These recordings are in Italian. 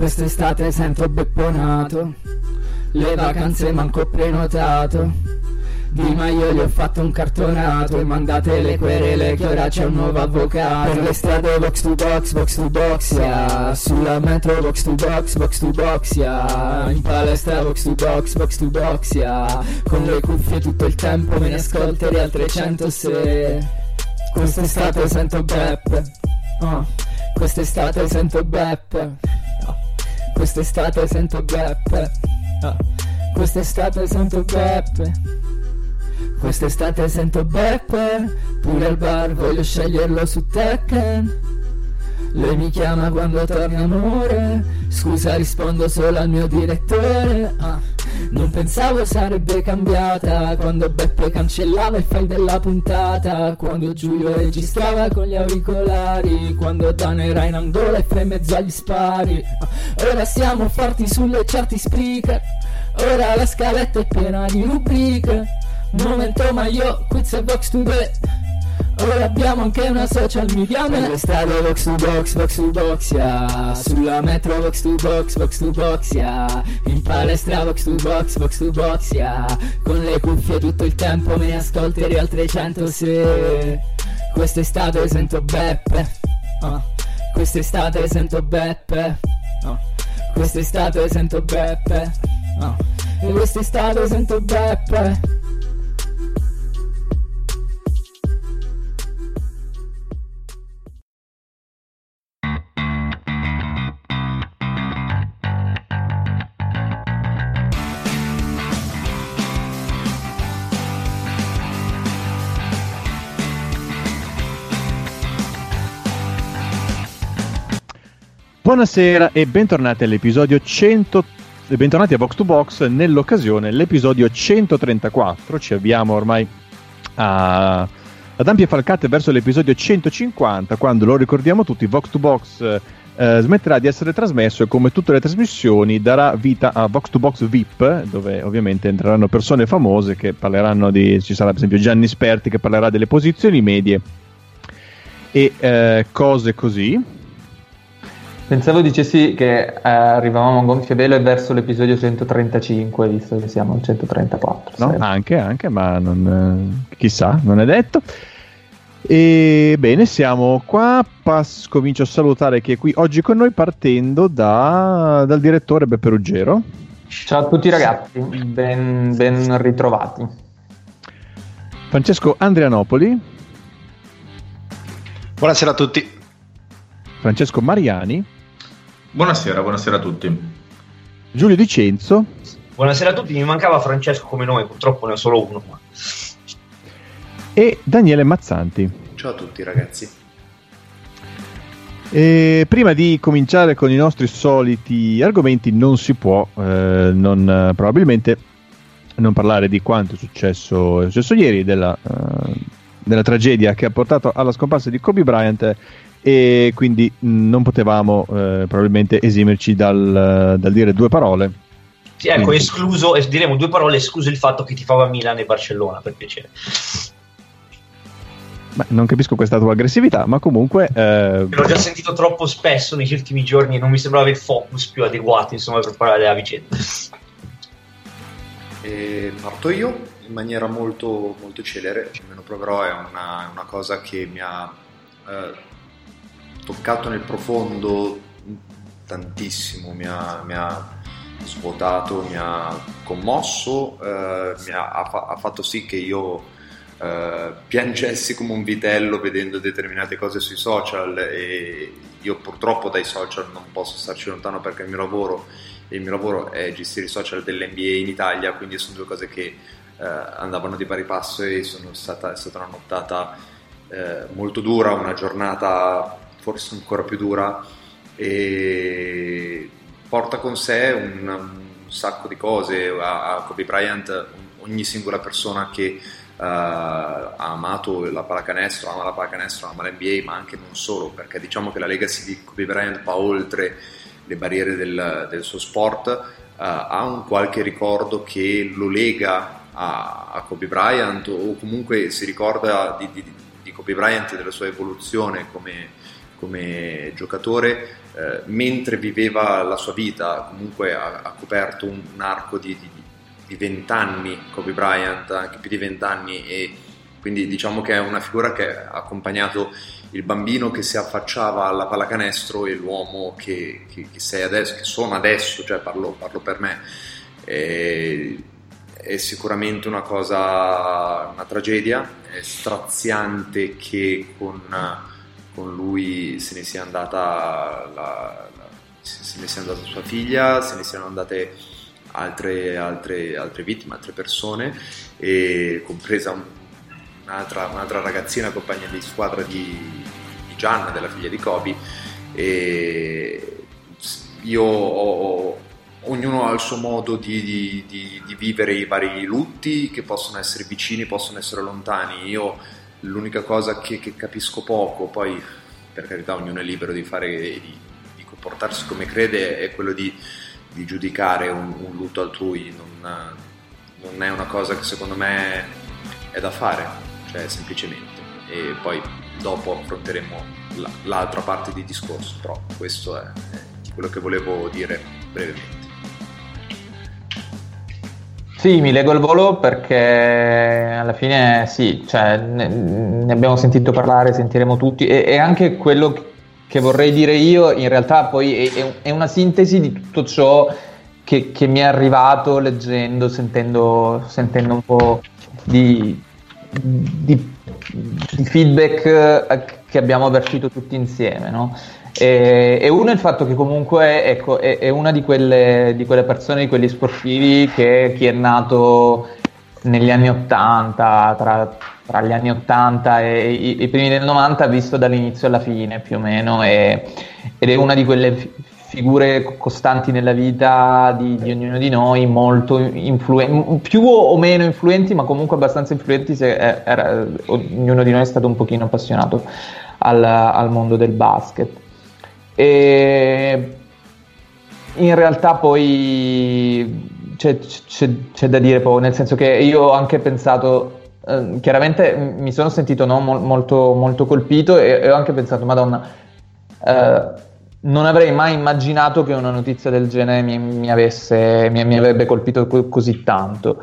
Quest'estate sento bepponato, le vacanze manco prenotato. Di ma io gli ho fatto un cartonato. E mandate le querele che ora c'è un nuovo avvocato. Per le strade box to box, box to box, yeah Sulla metro box to box, box to box, yeah In palestra box to box, box to box, yeah Con le cuffie tutto il tempo me ne ascolterei al 300 se. Quest'estate sento beppe oh. Quest'estate sento beppe oh. Quest'estate sento beppe oh. Quest'estate sento beppe Quest'estate sento Beppe, pure al bar voglio sceglierlo su Tekken. Lei mi chiama quando torna amore, scusa rispondo solo al mio direttore. Ah, non pensavo sarebbe cambiata quando Beppe cancellava il file della puntata, quando Giulio registrava con gli auricolari, quando Dan era in angola e fa in mezzo agli spari. Ah, ora siamo forti sulle chart speaker, ora la scaletta è piena di rubriche. Momento ma io quiz e box to the Ora abbiamo anche una social media Nelle strade box to box, box to box, yeah Sulla metro box to box, box to box, yeah In palestra box to box, box to box, yeah Con le cuffie tutto il tempo me ne ascolterei al 300 se Quest'estate sento beppe oh. Quest'estate sento beppe oh. Quest'estate sento beppe oh. E quest'estate sento beppe Buonasera e bentornati all'episodio 100 bentornati a Box to Box. Nell'occasione l'episodio 134 ci avviamo ormai a, ad ampie falcate verso l'episodio 150 quando lo ricordiamo tutti Box to Box eh, smetterà di essere trasmesso e come tutte le trasmissioni darà vita a Box to Box VIP dove ovviamente entreranno persone famose che parleranno di ci sarà per esempio Gianni Sperti che parlerà delle posizioni medie e eh, cose così Pensavo dicessi che eh, arrivavamo a gonfie vele verso l'episodio 135, visto che siamo al 134. No, anche, anche, ma non, eh, chissà, non è detto. E bene, siamo qua. Pass, comincio a salutare chi è qui oggi con noi, partendo da, dal direttore Beppe Ruggero. Ciao a tutti ragazzi, ben, ben ritrovati. Francesco Andrianopoli. Buonasera a tutti. Francesco Mariani. Buonasera, buonasera a tutti. Giulio Dicenzo. Buonasera a tutti, mi mancava Francesco come nome, purtroppo ne ho solo uno. E Daniele Mazzanti. Ciao a tutti ragazzi. E prima di cominciare con i nostri soliti argomenti non si può eh, non, probabilmente non parlare di quanto è successo, è successo ieri, della, uh, della tragedia che ha portato alla scomparsa di Kobe Bryant e quindi non potevamo eh, probabilmente esimerci dal, dal, dire due parole. Sì, ecco, quindi... escluso, diremo due parole, escluso il fatto che ti fava Milan e Barcellona, per piacere. Beh, non capisco questa tua aggressività, ma comunque... Eh... L'ho già sentito troppo spesso negli ultimi giorni e non mi sembrava il focus più adeguato insomma, per parlare della vicenda. E parto io in maniera molto, molto celere, almeno proverò, è una, una cosa che mi ha... Eh, toccato nel profondo tantissimo, mi ha, mi ha svuotato, mi ha commosso, eh, mi ha, ha, fatto sì che io eh, piangessi come un vitello vedendo determinate cose sui social e io purtroppo dai social non posso starci lontano perché il mio lavoro, il mio lavoro è gestire i social dell'NBA in Italia, quindi sono due cose che eh, andavano di pari passo e stata, è stata una nottata eh, molto dura, una giornata forse ancora più dura e porta con sé un, un sacco di cose. A, a Kobe Bryant, ogni singola persona che Uh, ha amato la pallacanestro, ama la pallacanestro, ama l'NBA, ma anche non solo, perché diciamo che la legacy di Kobe Bryant va oltre le barriere del, del suo sport, uh, ha un qualche ricordo che lo lega a, a, Kobe Bryant o comunque si ricorda di, di, di Kobe Bryant e della sua evoluzione come, come giocatore eh, mentre viveva la sua vita, comunque ha, ha coperto un, un, arco di, di, di 20 anni, Kobe Bryant, anche più di 20 anni e quindi diciamo che è una figura che ha accompagnato il bambino che si affacciava alla pallacanestro e l'uomo che, che, che sei adesso, che sono adesso, cioè parlo, parlo per me. E, è sicuramente una cosa, una tragedia, è straziante che con con lui se ne sia andata, la, la, se ne sia andata sua figlia, se ne siano andate altre, altre, altre vittime, altre persone, compresa un, un'altra, un'altra, ragazzina compagna di squadra di, di Gianna, della figlia di Kobe. E io ho, ognuno ha il suo modo di, di, di, di, vivere i vari lutti che possono essere vicini, possono essere lontani. Io L'unica cosa che, che, capisco poco, poi per carità ognuno è libero di fare di, di comportarsi come crede, è quello di, di giudicare un, un, lutto altrui. Non, non, è una cosa che secondo me è da fare, cioè semplicemente. E poi dopo affronteremo la, l'altra parte di discorso, però questo è, è quello che volevo dire brevemente. Sì, mi leggo il volo perché alla fine sì, cioè, ne, abbiamo sentito parlare, sentiremo tutti e, e, anche quello che vorrei dire io in realtà poi è, è una sintesi di tutto ciò che, che, mi è arrivato leggendo, sentendo, sentendo un po' di, di, di feedback che abbiamo avvertito tutti insieme. No? E, e, uno è il fatto che comunque ecco, è, è una di quelle, di quelle, persone, di quelli sportivi che chi è nato negli anni 80, tra, tra gli anni 80 e i, i, primi del 90 ha visto dall'inizio alla fine più o meno e, ed è una di quelle figure costanti nella vita di, di ognuno di noi, molto influenti, più o meno influenti, ma comunque abbastanza influenti se era, ognuno di noi è stato un pochino appassionato al, al mondo del basket. E in realtà poi c'è, c'è, c'è, da dire poco, nel senso che io ho anche pensato, eh, chiaramente mi sono sentito no, molto, molto, colpito e, e, ho anche pensato, madonna, eh, non avrei mai immaginato che una notizia del genere mi, mi, avesse, mi, mi avrebbe colpito così tanto.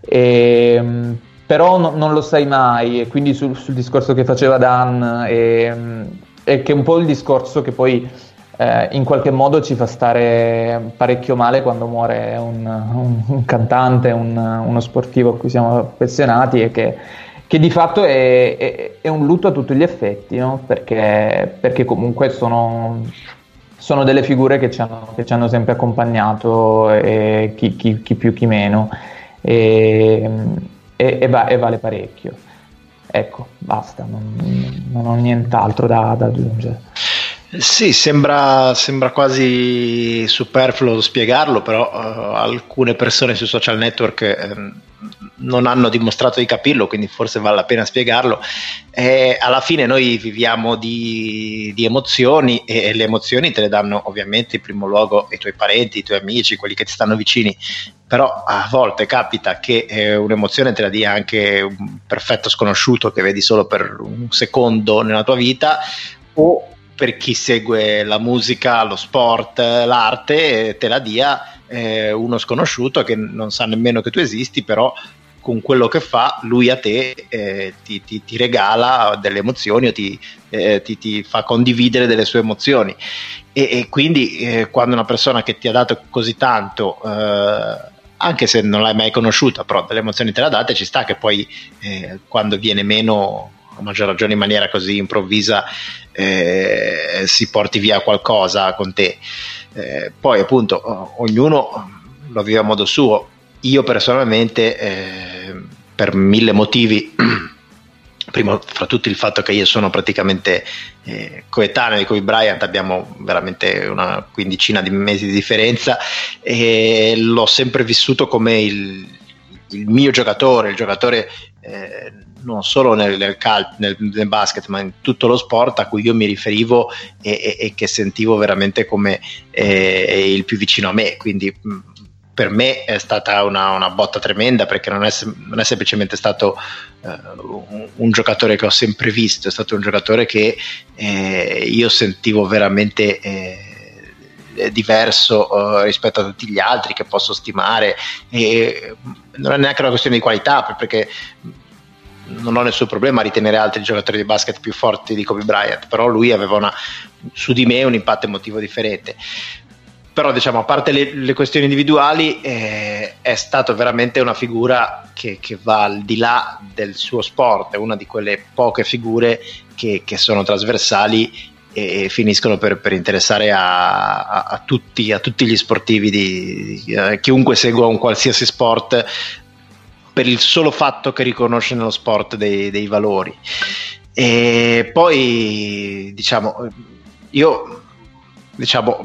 E, però no, non lo sai mai, e quindi sul, sul discorso che faceva Dan e che è un po' il discorso che poi eh, in qualche modo ci fa stare parecchio male quando muore un, un, un cantante, un, uno sportivo a cui siamo affezionati e che, che di fatto è, è, è, un lutto a tutti gli effetti, no? perché, perché, comunque sono, sono delle figure che ci hanno, che ci hanno sempre accompagnato, chi, chi, chi, più chi meno, e, e, va, e vale parecchio. Ecco, basta, non, non ho nient'altro da, da aggiungere. Sì, sembra, sembra, quasi superfluo spiegarlo, però uh, alcune persone sui social network eh, non hanno dimostrato di capirlo, quindi forse vale la pena spiegarlo. E alla fine noi viviamo di, di emozioni e, e, le emozioni te le danno ovviamente in primo luogo i tuoi parenti, i tuoi amici, quelli che ti stanno vicini, però a volte capita che eh, un'emozione te la dia anche un perfetto sconosciuto che vedi solo per un secondo nella tua vita o per chi segue la musica, lo sport, l'arte, te la dia eh, uno sconosciuto che non sa nemmeno che tu esisti, però con quello che fa, lui a te eh, ti, ti, ti, regala delle emozioni o ti, eh, ti, fa condividere delle sue emozioni. E, e quindi eh, quando una persona che ti ha dato così tanto, eh, anche se non l'hai mai conosciuta, però delle emozioni te la date, ci sta che poi eh, quando viene meno a maggior ragione in maniera così improvvisa eh, si porti via qualcosa con te. Poi appunto ognuno lo vive a modo suo. Io personalmente, eh, per mille motivi, primo fra tutti il fatto che io sono praticamente eh, coetaneo di Kobe Bryant, abbiamo veramente una quindicina di mesi di differenza e l'ho sempre vissuto come il, il mio giocatore, il giocatore eh, non solo nel, nel, cal- nel, nel, basket, ma in tutto lo sport a cui io mi riferivo e, e, e che sentivo veramente come eh, il più vicino a me. Quindi mh, per me è stata una, una botta tremenda perché non è, non è semplicemente stato uh, un, un, giocatore che ho sempre visto, è stato un giocatore che eh, io sentivo veramente eh, diverso uh, rispetto a tutti gli altri che posso stimare e non è neanche una questione di qualità perché non ho nessun problema a ritenere altri giocatori di basket più forti di Kobe Bryant, però lui aveva una, su di me un impatto emotivo differente però diciamo a parte le, le questioni individuali eh, è stato veramente una figura che, che, va al di là del suo sport è una di quelle poche figure che, che sono trasversali e finiscono per, per interessare a, a, a, tutti, a, tutti, gli sportivi di, di eh, chiunque segua un qualsiasi sport per il solo fatto che riconosce nello sport dei, dei valori. E poi diciamo io diciamo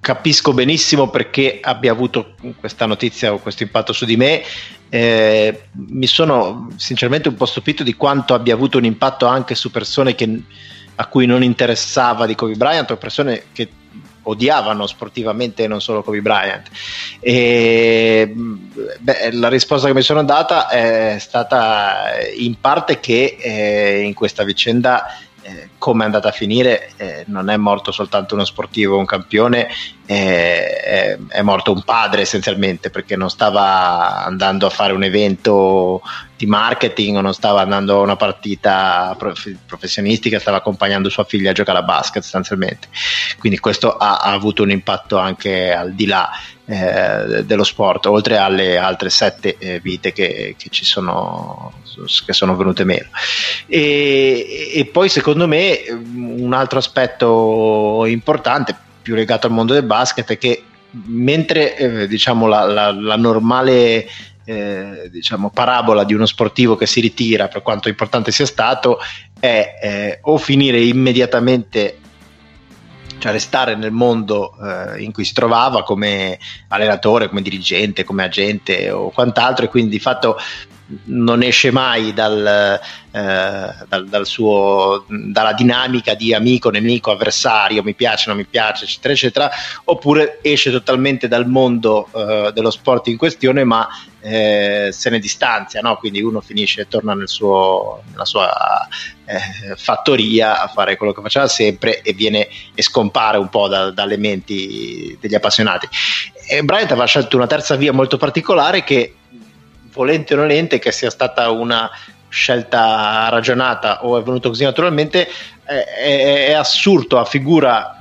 capisco benissimo perché abbia avuto questa notizia o questo impatto su di me. Eh, mi sono sinceramente un po' stupito di quanto abbia avuto un impatto anche su persone che, a cui non interessava di Kobe Bryant o persone che odiavano sportivamente non solo Kobe Bryant. E, beh, la risposta che mi sono data è stata in parte che eh, in questa vicenda come è andata a finire eh, non è morto soltanto uno sportivo, un campione, è, è, morto un padre essenzialmente perché non stava andando a fare un evento di marketing o non stava andando a una partita prof- professionistica, stava accompagnando sua figlia a giocare a basket sostanzialmente. Quindi questo ha, ha avuto un impatto anche al di là eh, dello sport, oltre alle altre sette eh, vite che, che, ci sono, che sono venute meno. E, e, poi secondo me un altro aspetto importante, più legato al mondo del basket, è che mentre eh, diciamo, la, la, la normale eh, diciamo, parabola di uno sportivo che si ritira, per quanto importante sia stato, è eh, o finire immediatamente cioè restare nel mondo eh, in cui si trovava come allenatore, come dirigente, come agente o quant'altro e quindi di fatto non esce mai dal, eh, dal, dal suo, dalla dinamica di amico, nemico, avversario, mi piace, non mi piace, eccetera, eccetera, oppure esce totalmente dal mondo eh, dello sport in questione, ma eh, se ne distanzia, no? quindi uno finisce e torna nel suo, nella sua eh, fattoria a fare quello che faceva sempre e viene e scompare un po' da, dalle menti degli appassionati. E Bryant aveva scelto una terza via molto particolare che volente o nolente che sia stata una scelta ragionata o è venuto così naturalmente è, è, è assurdo a figura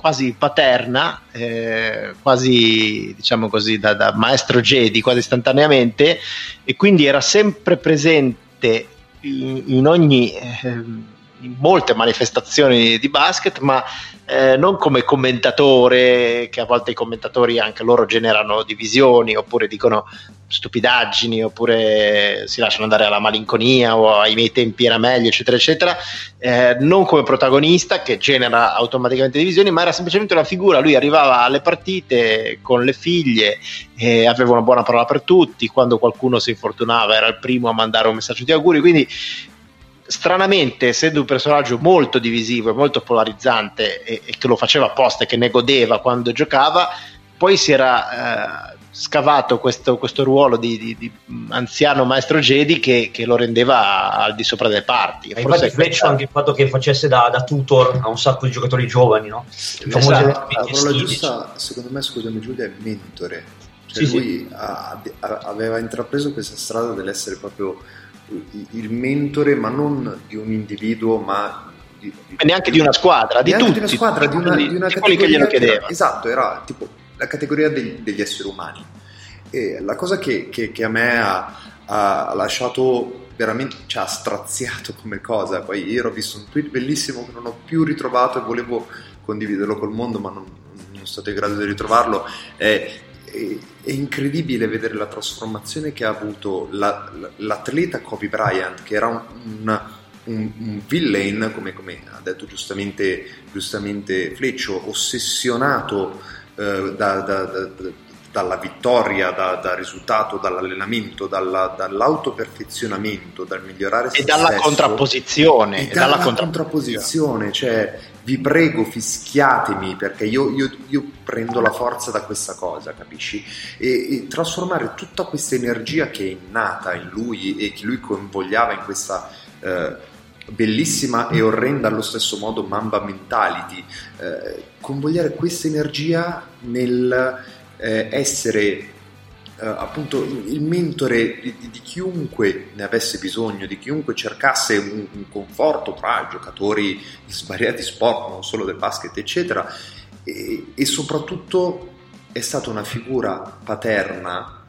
quasi paterna, eh, quasi diciamo così da, da, maestro Jedi, quasi istantaneamente, e quindi era sempre presente in, in ogni. Eh, in molte manifestazioni di basket, ma eh, non come commentatore, che a volte i commentatori anche loro generano divisioni oppure dicono stupidaggini oppure si lasciano andare alla malinconia o ai miei tempi era meglio, eccetera, eccetera, eh, non come protagonista che genera automaticamente divisioni, ma era semplicemente una figura. Lui arrivava alle partite con le figlie, e aveva una buona parola per tutti, quando qualcuno si infortunava era il primo a mandare un messaggio di auguri, quindi stranamente, essendo un personaggio molto divisivo e molto polarizzante e, e, che lo faceva apposta e che ne godeva quando giocava, poi si era eh, scavato questo, questo ruolo di, di, di, anziano maestro Jedi che, che, lo rendeva al di sopra delle parti. E infatti Fletch anche il fatto che facesse da, da, tutor a un sacco di giocatori giovani, no? Esatto, la parola giusta, secondo me, scusami Giulia, è mentore. Cioè sì, lui sì. Ha, aveva intrapreso questa strada dell'essere proprio il mentore, ma non di un individuo, ma di, di, neanche di una squadra, di tutti, di una squadra, di una, di una quelli che glielo chiedeva. Esatto, era tipo la categoria degli, degli esseri umani. E la cosa che, che, che a me ha, ha, lasciato veramente, ci ha straziato come cosa, poi ieri ho visto un tweet bellissimo che non ho più ritrovato e volevo condividerlo col mondo, ma non, non sono stato in grado di ritrovarlo, è è, incredibile vedere la trasformazione che ha avuto la, l'atleta Kobe Bryant, che era un, un, un, un villain, come, come, ha detto giustamente, giustamente Fleccio, ossessionato eh, da, da, da, dalla vittoria, da, dal risultato, dall'allenamento, dalla, dall'autoperfezionamento, dal migliorare se e dalla stesso, contrapposizione. E dalla, dalla contrapposizione, cioè vi prego fischiatemi perché io, io, io, prendo la forza da questa cosa, capisci? E, e, trasformare tutta questa energia che è innata in lui e che lui convogliava in questa... Eh, bellissima e orrenda allo stesso modo Mamba Mentality, eh, convogliare questa energia nel eh, essere eh, appunto il mentore di, di, chiunque ne avesse bisogno, di chiunque cercasse un, un, conforto tra giocatori di svariati sport, non solo del basket, eccetera, e, e soprattutto è stata una figura paterna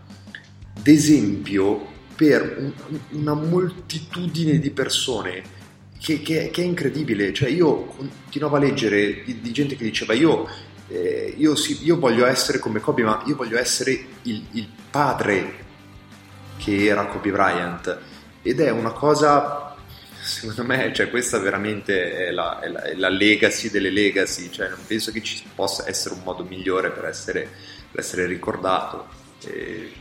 d'esempio per un, una moltitudine di persone che, che, che, è incredibile. Cioè, io continuavo a leggere di, di gente che diceva: Io eh, io, sì, io, voglio essere come Kobe, ma io voglio essere il, il padre che era Kobe Bryant. Ed è una cosa, secondo me, cioè questa veramente è la, è, la, è la, legacy delle legacy, cioè non penso che ci possa essere un modo migliore per essere, per essere ricordato. E,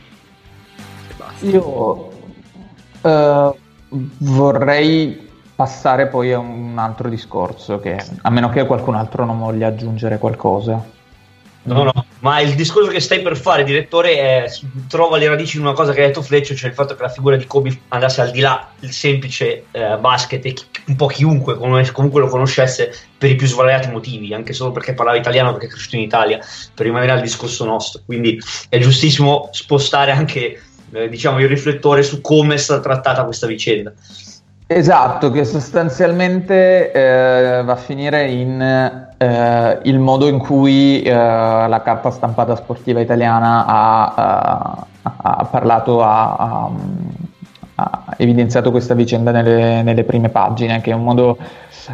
e basta. Io uh, vorrei passare poi a un altro discorso, che, a meno che qualcun altro non voglia aggiungere qualcosa. No, no, ma il discorso che stai per fare, direttore, è, trova le radici in una cosa che ha detto Fleccio, cioè il fatto che la figura di Kobe andasse al di là del semplice eh, basket e chi, un po' chiunque comunque lo conoscesse per i più svariati motivi, anche solo perché parlava italiano, perché è cresciuto in Italia, per rimanere al discorso nostro. Quindi è giustissimo spostare anche, eh, diciamo, il riflettore su come è stata trattata questa vicenda. Esatto, che sostanzialmente eh, va a finire in eh, il modo in cui eh, la carta stampata sportiva italiana ha, eh, ha parlato, ha, ha, evidenziato questa vicenda nelle, nelle, prime pagine, che è un modo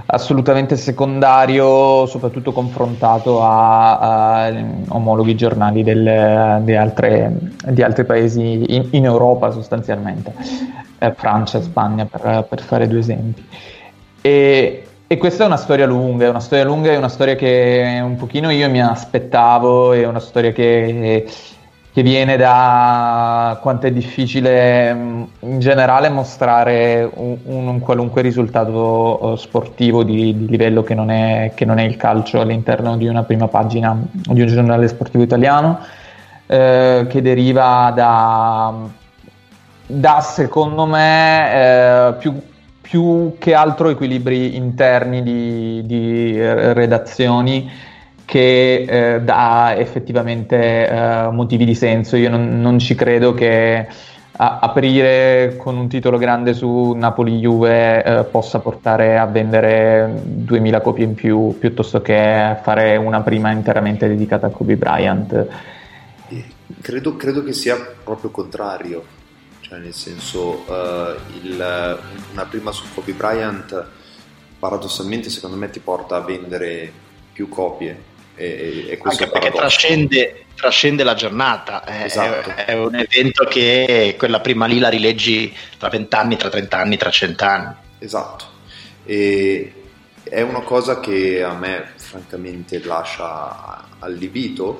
assolutamente secondario, soprattutto confrontato a, a omologhi giornali del, di, altre, di, altri paesi in, in Europa sostanzialmente eh, Francia Spagna per, per, fare due esempi. E, e, questa è una storia lunga, è una storia lunga, è una storia che un pochino io mi aspettavo, è una storia che, che viene da quanto è difficile in generale mostrare un, un qualunque risultato eh, sportivo di, di livello che non, è, che non, è, il calcio all'interno di una prima pagina di un giornale sportivo italiano, eh, che deriva da dà secondo me eh, più, più, che altro equilibri interni di, di redazioni che eh, dà effettivamente eh, motivi di senso. Io non, non ci credo che aprire con un titolo grande su Napoli-Juve eh, possa portare a vendere 2000 copie in più piuttosto che fare una prima interamente dedicata a Kobe Bryant. Credo, credo che sia proprio contrario cioè nel senso uh, il, una prima su Kobe Bryant paradossalmente secondo me ti porta a vendere più copie. E, e questo Anche perché trascende, trascende, la giornata. Esatto. è, è, un evento che quella prima lì la rileggi tra 20 anni, tra 30 anni, tra 100 anni esatto. E è una cosa che a me francamente lascia allibito.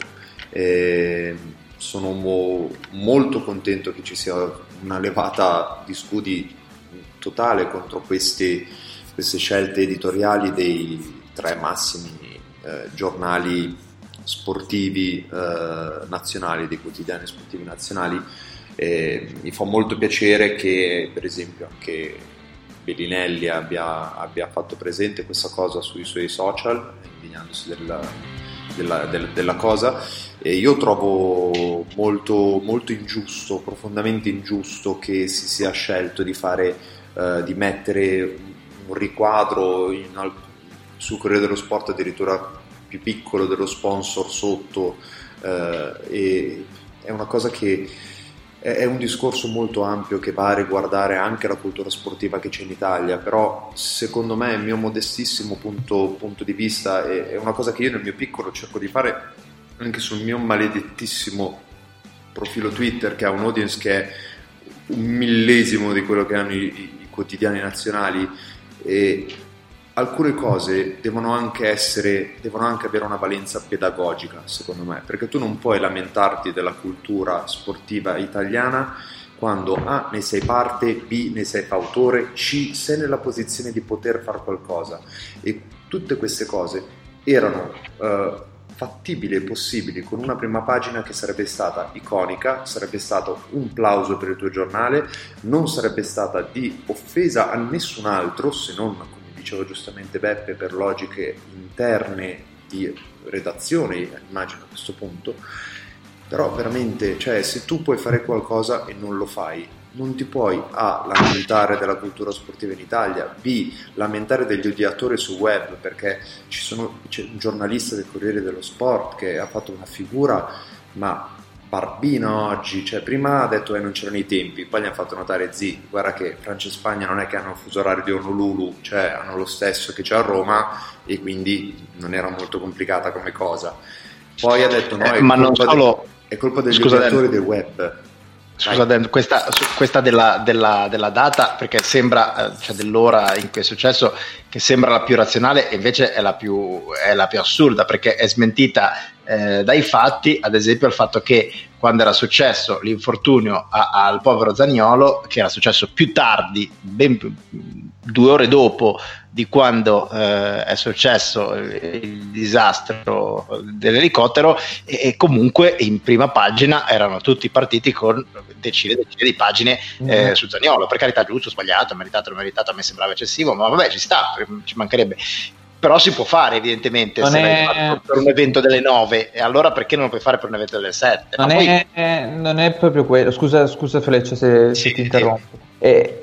E sono mo- molto contento che ci sia una levata di scudi totale contro queste, queste scelte editoriali dei tre massimi eh, giornali sportivi eh, nazionali, dei quotidiani sportivi nazionali. Eh, mi fa molto piacere che per esempio anche Bellinelli abbia, abbia fatto presente questa cosa sui suoi social, indegnandosi della, della, della, della cosa e io trovo molto, molto ingiusto, profondamente ingiusto che si sia scelto di, fare, eh, di mettere un riquadro in, sul Corriere dello Sport addirittura più piccolo dello sponsor sotto eh, e è una cosa che è un discorso molto ampio che va a riguardare anche la cultura sportiva che c'è in Italia, però secondo me, il mio modestissimo punto, punto di vista, è, una cosa che io nel mio piccolo cerco di fare anche sul mio maledettissimo profilo Twitter che ha un audience che è un millesimo di quello che hanno i, i quotidiani nazionali e alcune cose devono anche essere, devono anche avere una valenza pedagogica, secondo me, perché tu non puoi lamentarti della cultura sportiva italiana quando A ne sei parte, B ne sei fautore, C sei nella posizione di poter fare qualcosa. E tutte queste cose erano eh, fattibili e possibili con una prima pagina che sarebbe stata iconica, sarebbe stato un plauso per il tuo giornale, non sarebbe stata di offesa a nessun altro se non, diceva giustamente Beppe, per logiche interne di redazione, immagino a questo punto. Però veramente, cioè, se tu puoi fare qualcosa e non lo fai, non ti puoi A. lamentare della cultura sportiva in Italia, B. lamentare degli odiatori su web perché sono, c'è un giornalista del Corriere dello Sport che ha fatto una figura, ma barbina oggi, cioè prima ha detto che non c'erano i tempi, poi gli hanno fatto notare zi, guarda che Francia e Spagna non è che hanno il fuso orario di Honolulu, cioè hanno lo stesso che c'è a Roma e quindi non era molto complicata come cosa. Poi ha detto no, eh, è, ma colpa, non solo... de- è colpa degli odiatori del web Scusa Dan, questa, questa della, della, della, data, perché sembra, eh, cioè dell'ora in cui è successo, che sembra la più razionale invece è la più, è la più assurda, perché è smentita eh, dai fatti, ad esempio il fatto che quando era successo l'infortunio a, al povero Zagnolo, che era successo più tardi, ben più, due ore dopo di quando eh, è successo il disastro dell'elicottero e, e, comunque in prima pagina erano tutti partiti con decine e decine di pagine eh, mm. su Zagnolo per carità giusto, sbagliato, meritato, non meritato a me sembrava eccessivo ma vabbè ci sta, ci mancherebbe però si può fare evidentemente non se è... per un evento delle 9 e allora perché non lo puoi fare per un evento delle 7 non, poi... è, non è, proprio quello. Scusa, scusa Fleccia se, sì, se ti interrompo. Sì. è,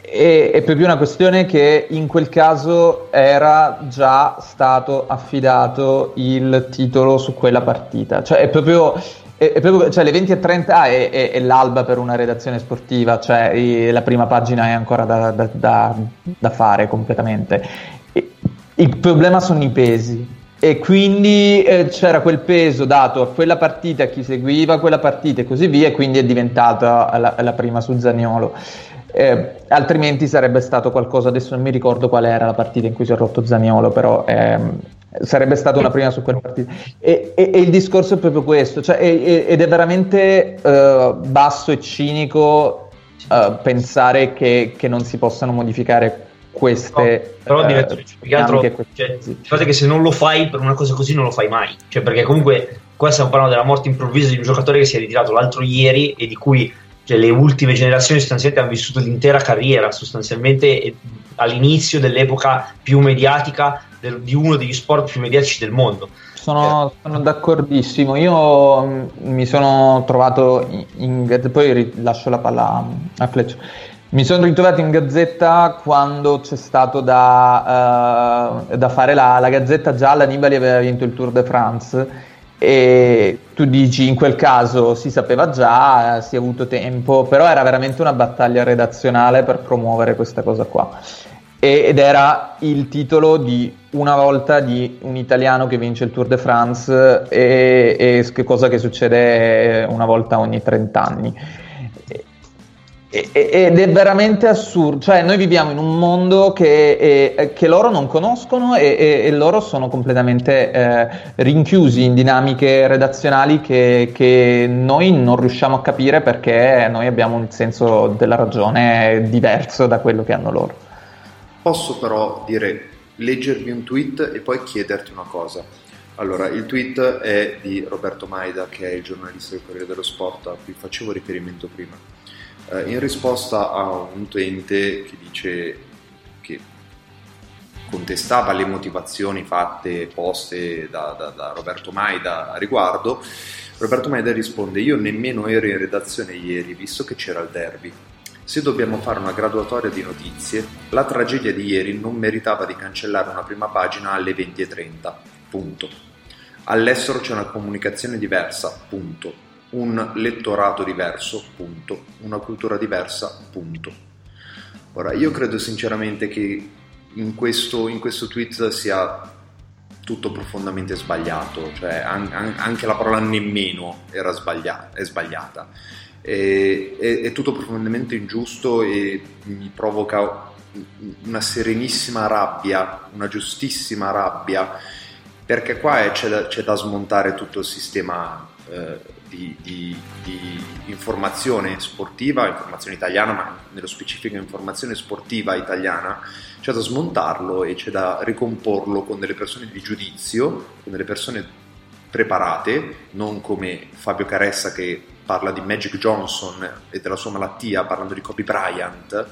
è, è proprio una questione che in quel caso era già stato affidato il titolo su quella partita. Cioè è proprio è, proprio, cioè, le 20 e 30 è, è, è, l'alba per una redazione sportiva, cioè la prima pagina è ancora da, da, da, da fare completamente. Il problema sono i pesi e quindi eh, c'era quel peso dato a quella partita, a chi seguiva quella partita e così via, e quindi è diventata la, la prima su Zaniolo. Eh, altrimenti sarebbe stato qualcosa, adesso non mi ricordo qual era la partita in cui si è rotto Zaniolo, però ehm, sarebbe stata una prima su quella partita. E, e, e il discorso è proprio questo, cioè, è, ed è veramente eh, basso e cinico eh, pensare che, che non si possano modificare queste no, però eh, più che altro cioè, fate che se non lo fai per una cosa così non lo fai mai cioè perché comunque qua stiamo parlando della morte improvvisa di un giocatore che si è ritirato l'altro ieri e di cui cioè, le ultime generazioni sostanzialmente hanno vissuto l'intera carriera sostanzialmente all'inizio dell'epoca più mediatica del, di uno degli sport più mediatici del mondo sono, sono, d'accordissimo. Io mm, mi sono trovato in, in, poi lascio la palla a Fletch. Mi sono ritrovato in gazzetta quando c'è stato da, uh, da fare la, la, gazzetta gialla. Nibali aveva vinto il Tour de France e tu dici in quel caso si sapeva già, si è avuto tempo, però era veramente una battaglia redazionale per promuovere questa cosa qua. ed era il titolo di una volta di un italiano che vince il Tour de France e, e cosa che succede una volta ogni 30 anni ed è veramente assurdo, cioè noi viviamo in un mondo che, è, che loro non conoscono e, e loro sono completamente eh, rinchiusi in dinamiche redazionali che, che, noi non riusciamo a capire perché noi abbiamo un senso della ragione diverso da quello che hanno loro. Posso però dire, leggervi un tweet e poi chiederti una cosa. Allora, il tweet è di Roberto Maida, che è il giornalista del Corriere dello Sport a cui facevo riferimento prima eh, in risposta a un utente che dice che contestava le motivazioni fatte, poste da, da, da Roberto Maida a riguardo, Roberto Maida risponde io nemmeno ero in redazione ieri visto che c'era il derby. Se dobbiamo fare una graduatoria di notizie, la tragedia di ieri non meritava di cancellare una prima pagina alle 20.30. Punto. All'estero c'è una comunicazione diversa. Punto un lettorato diverso, punto, una cultura diversa, punto. Ora, io credo sinceramente che in questo, in questo tweet sia tutto profondamente sbagliato, cioè an- an- anche la parola nemmeno era sbaglia- è sbagliata. E- è-, è tutto profondamente ingiusto e mi provoca una serenissima rabbia, una giustissima rabbia, perché qua è- c'è, da, c'è da smontare tutto il sistema eh, di, di, di informazione sportiva, informazione italiana, ma nello specifico informazione sportiva italiana, c'è da smontarlo e c'è da ricomporlo con delle persone di giudizio, con delle persone preparate, non come Fabio Caressa che parla di Magic Johnson e della sua malattia parlando di Kobe Bryant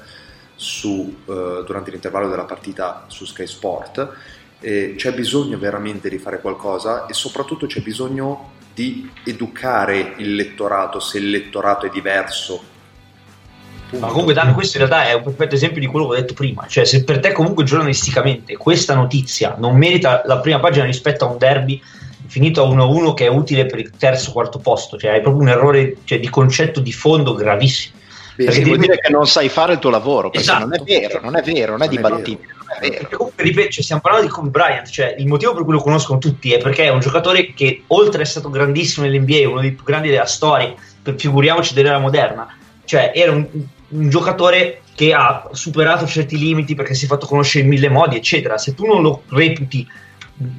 su, eh, durante l'intervallo della partita su Sky Sport. Eh, c'è bisogno veramente di fare qualcosa e soprattutto c'è bisogno di educare il lettorato se il lettorato è diverso. Punto. Ma comunque Dan, questo in realtà è un perfetto esempio di quello che ho detto prima, cioè se per te comunque giornalisticamente questa notizia non merita la prima pagina rispetto a un derby finito a 1-1 che è utile per il terzo o quarto posto, cioè hai proprio un errore cioè, di concetto di fondo gravissimo. Beh, perché vuol dire che non sai fare il tuo lavoro, perché esatto. non è vero, non è vero, non è dibattibile. Comunque, ripeto, cioè, stiamo parlando di Kobe Bryant, cioè, il motivo per cui lo conoscono tutti è perché è un giocatore che oltre a essere stato grandissimo nell'NBA, uno dei più grandi della storia, figuriamoci dell'era moderna, cioè era un, un giocatore che ha superato certi limiti perché si è fatto conoscere in mille modi, eccetera. Se tu non lo reputi,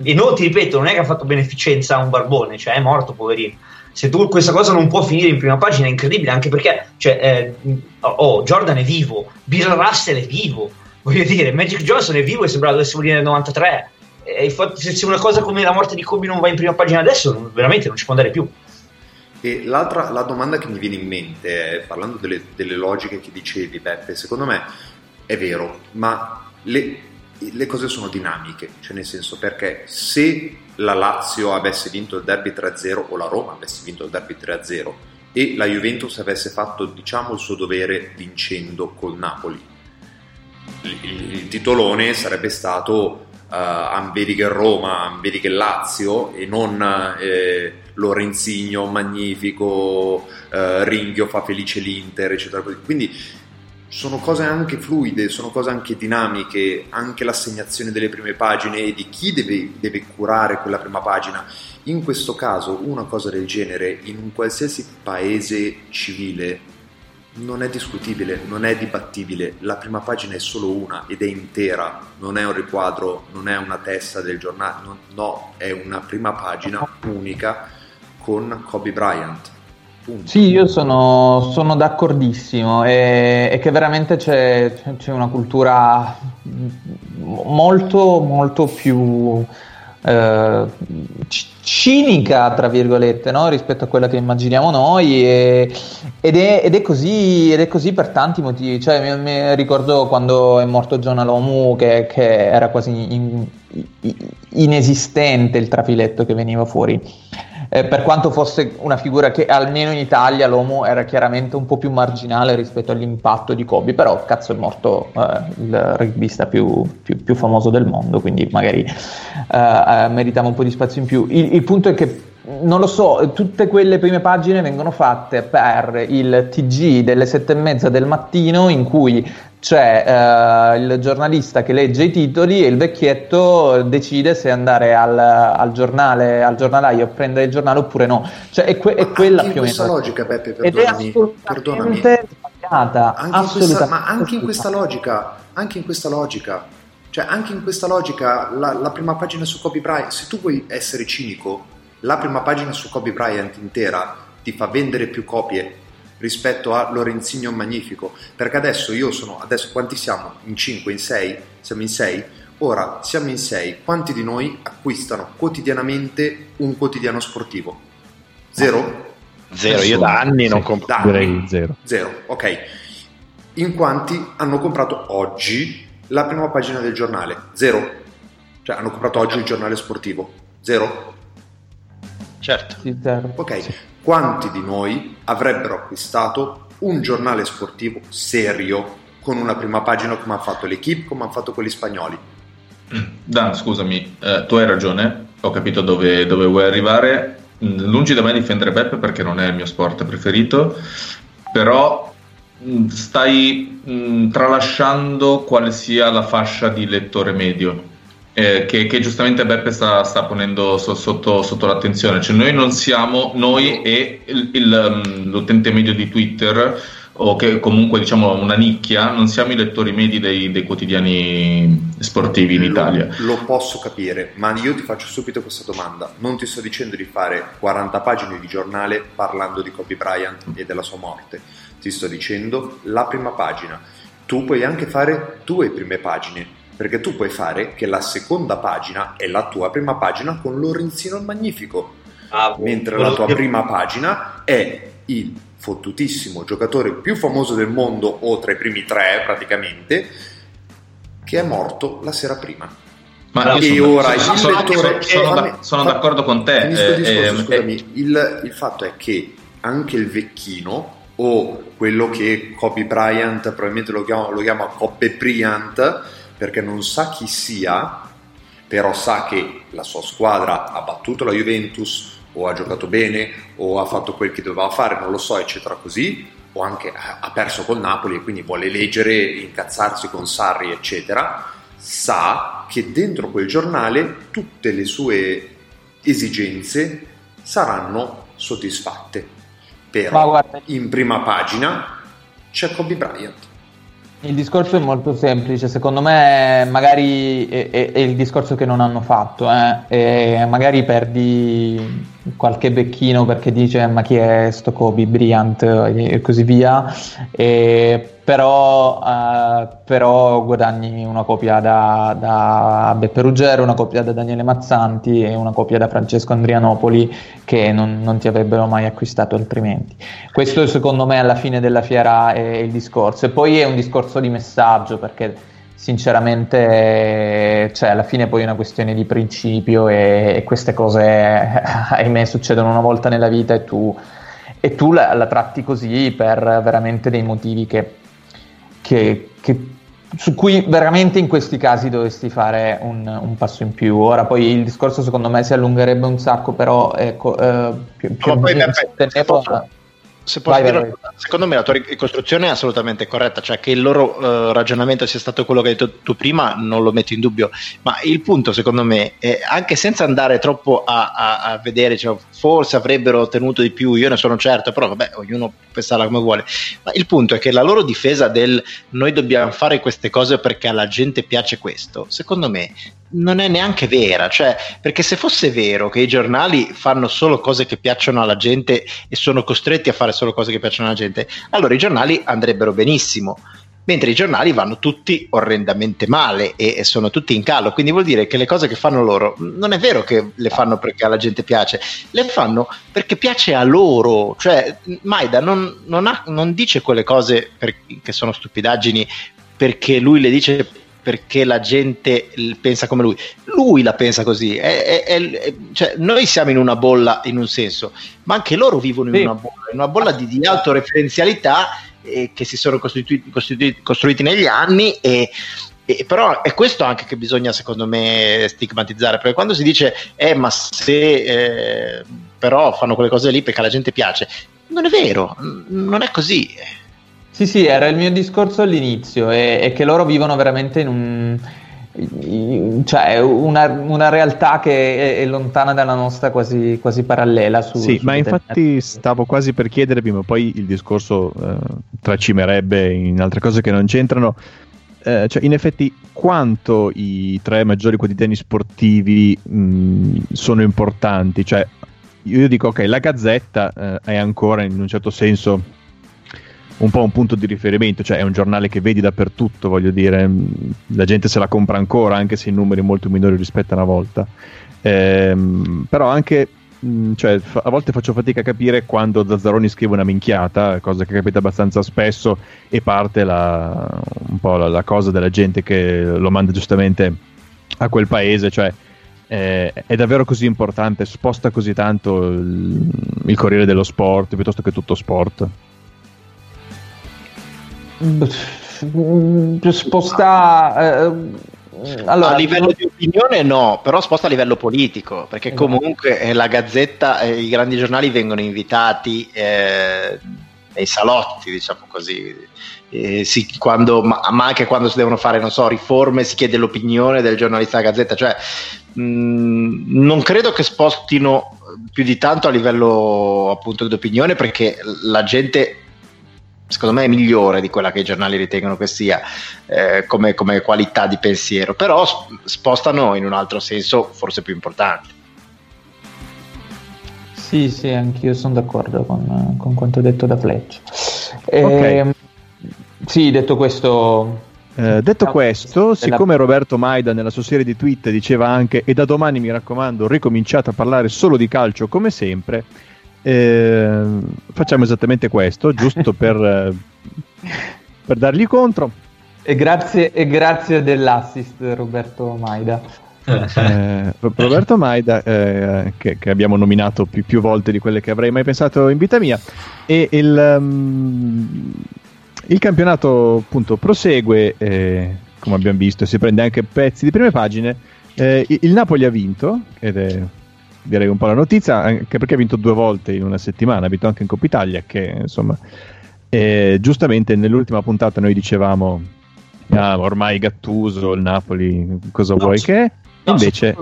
e non ti ripeto, non è che ha fatto beneficenza a un barbone, cioè è morto, poverino se tu questa cosa non può finire in prima pagina è incredibile anche perché cioè, eh, oh, Jordan è vivo Bill Russell è vivo voglio dire Magic Johnson è vivo e sembrava dovesse morire nel 93 e infatti se una cosa come la morte di Kobe non va in prima pagina adesso veramente non ci può andare più. E l'altra la domanda che mi viene in mente è, parlando delle, delle logiche che dicevi Beppe, secondo me è vero, ma le, le cose sono dinamiche, cioè nel senso perché se la Lazio avesse vinto il derby 3-0 o la Roma avesse vinto il derby 3-0 e la Juventus avesse fatto diciamo il suo dovere vincendo col Napoli, il, il, titolone sarebbe stato uh, Amberiche Roma, Amberiche Lazio e non eh, Lorenzigno magnifico, uh, Ringhio fa felice l'Inter, eccetera. Quindi sono cose anche fluide, sono cose anche dinamiche, anche l'assegnazione delle prime pagine e di chi deve, deve, curare quella prima pagina. In questo caso una cosa del genere in un qualsiasi paese civile non è discutibile, non è dibattibile, la prima pagina è solo una ed è intera, non è un riquadro, non è una testa del giornale, no, no è una prima pagina unica con Kobe Bryant Punto. Sì, io sono, sono d'accordissimo e, e, che veramente c'è, c'è, una cultura molto, molto più eh, cinica, tra virgolette, no? rispetto a quella che immaginiamo noi e, ed, è, ed, è così, ed, è, così, per tanti motivi. Cioè, mi, mi ricordo quando è morto John Alomu che, che era quasi in, in, inesistente il trafiletto che veniva fuori eh, per quanto fosse una figura che almeno in Italia l'uomo era chiaramente un po' più marginale rispetto all'impatto di Kobe, però cazzo è morto eh, il rugbista più, più, più, famoso del mondo, quindi magari eh, eh, meritava un po' di spazio in più. Il, il punto è che non lo so, tutte quelle prime pagine vengono fatte per il TG delle sette e mezza del mattino in cui c'è uh, il giornalista che legge i titoli e il vecchietto decide se andare al, al giornale, al giornalaio a prendere il giornale oppure no. Cioè è, que- è quella più o meno. questa logica, Beppe, perdonami. perdonami. Sbagliata, anche questa, ma anche in questa logica, anche in questa logica, cioè anche in questa logica, la, la prima pagina su Bryant, se tu vuoi essere cinico, la prima pagina su Kobe Bryant intera ti fa vendere più copie rispetto a Lorenzino Magnifico, perché adesso io sono, adesso quanti siamo? In 5, in 6? Siamo in 6? Ora siamo in 6, quanti di noi acquistano quotidianamente un quotidiano sportivo? Zero? Zero, io da anni non compro. Direi zero. Zero, ok. In quanti hanno comprato oggi la prima pagina del giornale? Zero. Cioè hanno comprato oggi il giornale sportivo? Zero? Certo. Ok, quanti di noi avrebbero acquistato un giornale sportivo serio con una prima pagina come ha fatto l'equipe, come hanno fatto quelli spagnoli? Mm. Dan, scusami, eh, tu hai ragione, ho capito dove, dove vuoi arrivare. Mm, lungi da me difendere Beppe perché non è il mio sport preferito, però mm, stai mh, tralasciando quale sia la fascia di lettore medio eh, che, che, giustamente Beppe sta, sta ponendo so, sotto, sotto, l'attenzione. Cioè, noi non siamo, noi e il, il, um, l'utente medio di Twitter, o che comunque diciamo una nicchia, non siamo i lettori medi dei, dei quotidiani sportivi in lo, Italia. Lo posso capire, ma io ti faccio subito questa domanda. Non ti sto dicendo di fare 40 pagine di giornale parlando di Kobe Bryant e della sua morte. Ti sto dicendo la prima pagina. Tu puoi anche fare due prime pagine perché tu puoi fare che la seconda pagina è la tua prima pagina con Lorenzino il Magnifico, ah, mentre la tua prima pagina è il fottutissimo giocatore più famoso del mondo, o tra i primi tre praticamente, che è morto la sera prima. Ma e sono, ora sono, il sono, lettore, sono, fammi, sono fa, d'accordo con te. Eh, discorso, eh, scusami, eh, il, il fatto è che anche il vecchino o quello che Kobe Bryant probabilmente lo chiama, lo chiama Kobe Bryant perché non sa chi sia, però sa che la sua squadra ha battuto la Juventus o ha giocato bene o ha fatto quel che doveva fare, non lo so, eccetera così, o anche ha perso col Napoli e quindi vuole leggere, incazzarsi con Sarri, eccetera, sa che dentro quel giornale tutte le sue esigenze saranno soddisfatte. Però in prima pagina c'è Kobe Bryant il discorso è molto semplice, secondo me magari è, è, è il discorso che non hanno fatto, eh? magari perdi qualche becchino perché dice ma chi è sto Kobe Bryant e così via, e però, uh, però, guadagni una copia da, da, Beppe Ruggero, una copia da Daniele Mazzanti e una copia da Francesco Andrianopoli che non, non, ti avrebbero mai acquistato altrimenti. Questo secondo me alla fine della fiera è il discorso e poi è un discorso di messaggio perché sinceramente cioè, alla fine poi è una questione di principio e, e queste cose ahimè succedono una volta nella vita e tu, e tu la, la tratti così per veramente dei motivi che che, che, su cui veramente in questi casi dovresti fare un, un, passo in più. Ora poi il discorso secondo me si allungherebbe un sacco, però ecco, eh, più, più no, poi, tempo, se posso vai, dire, vai. secondo me la tua ricostruzione è assolutamente corretta, cioè che il loro uh, ragionamento sia stato quello che hai detto tu prima, non lo metto in dubbio, ma il punto secondo me, è, anche senza andare troppo a, a, a vedere, cioè, forse avrebbero ottenuto di più, io ne sono certo, però vabbè, ognuno pensarla come vuole, ma il punto è che la loro difesa del noi dobbiamo fare queste cose perché alla gente piace questo, secondo me non è neanche vera, cioè, perché se fosse vero che i giornali fanno solo cose che piacciono alla gente e sono costretti a fare solo cose che piacciono alla gente, allora i giornali andrebbero benissimo, mentre i giornali vanno tutti orrendamente male e, e sono tutti in calo, quindi vuol dire che le cose che fanno loro non è vero che le fanno perché alla gente piace, le fanno perché piace a loro, cioè Maida non, non, ha, non dice quelle cose per, che sono stupidaggini perché lui le dice perché la gente pensa come lui. Lui la pensa così. È, è, è, cioè, noi siamo in una bolla in un senso, ma anche loro vivono in sì. una bolla, in una bolla di, di autoreferenzialità eh, che si sono costituiti, costituiti, costruiti negli anni e, e, però è questo anche che bisogna secondo me stigmatizzare perché quando si dice eh ma se eh, però fanno quelle cose lì perché alla gente piace non è vero non è così sì, sì, era il mio discorso all'inizio, è, è che loro vivono veramente in un... cioè una, una realtà che è, è, lontana dalla nostra, quasi, quasi parallela. Su, sì, su ma infatti stavo quasi per chiedervi, ma poi il discorso eh, tracimerebbe in altre cose che non c'entrano. Eh, cioè, in effetti, quanto i tre maggiori quotidiani sportivi mh, sono importanti? Cioè, io dico, ok, la Gazzetta eh, è ancora in un certo senso un po' un punto di riferimento, cioè è un giornale che vedi dappertutto, voglio dire, la gente se la compra ancora, anche se in numeri molto minori rispetto a una volta. Ehm, però anche cioè, a volte faccio fatica a capire quando Zazzaroni scrive una minchiata, cosa che capita abbastanza spesso, e parte la, un po' la, la, cosa della gente che lo manda giustamente a quel paese, cioè eh, è davvero così importante, sposta così tanto il, il Corriere dello Sport piuttosto che tutto sport. Sposta eh, allora, a livello di opinione no, però sposta a livello politico, perché esatto. comunque eh, la Gazzetta e i grandi giornali vengono invitati eh, nei salotti, diciamo così. Si, quando, ma, ma, anche quando si devono fare, non so, riforme, si chiede l'opinione del giornalista della Gazzetta, cioè mh, non credo che spostino più di tanto a livello appunto di opinione perché la gente secondo me è migliore di quella che i giornali ritengono che sia eh, come, come, qualità di pensiero, però spostano in un altro senso forse più importante. Sì, sì, anch'io sono d'accordo con, con quanto detto da Fletch. E, okay. Ehm, sì, detto questo... Eh, detto questo, siccome Roberto Maida nella sua serie di tweet diceva anche e da domani mi raccomando ricominciate a parlare solo di calcio come sempre, eh, facciamo esattamente questo, giusto per, per dargli contro. E grazie, e grazie dell'assist Roberto Maida. Eh, Roberto Maida, eh, che, che, abbiamo nominato più, più, volte di quelle che avrei mai pensato in vita mia, e il, um, il campionato appunto prosegue, eh, come abbiamo visto, si prende anche pezzi di prime pagine. Eh, il Napoli ha vinto, ed è direi un po' la notizia, anche perché ha vinto due volte in una settimana, ha vinto anche in Coppa Italia, che insomma, eh, giustamente nell'ultima puntata noi dicevamo, ah, ormai Gattuso, il Napoli, cosa no, vuoi che è? No, invece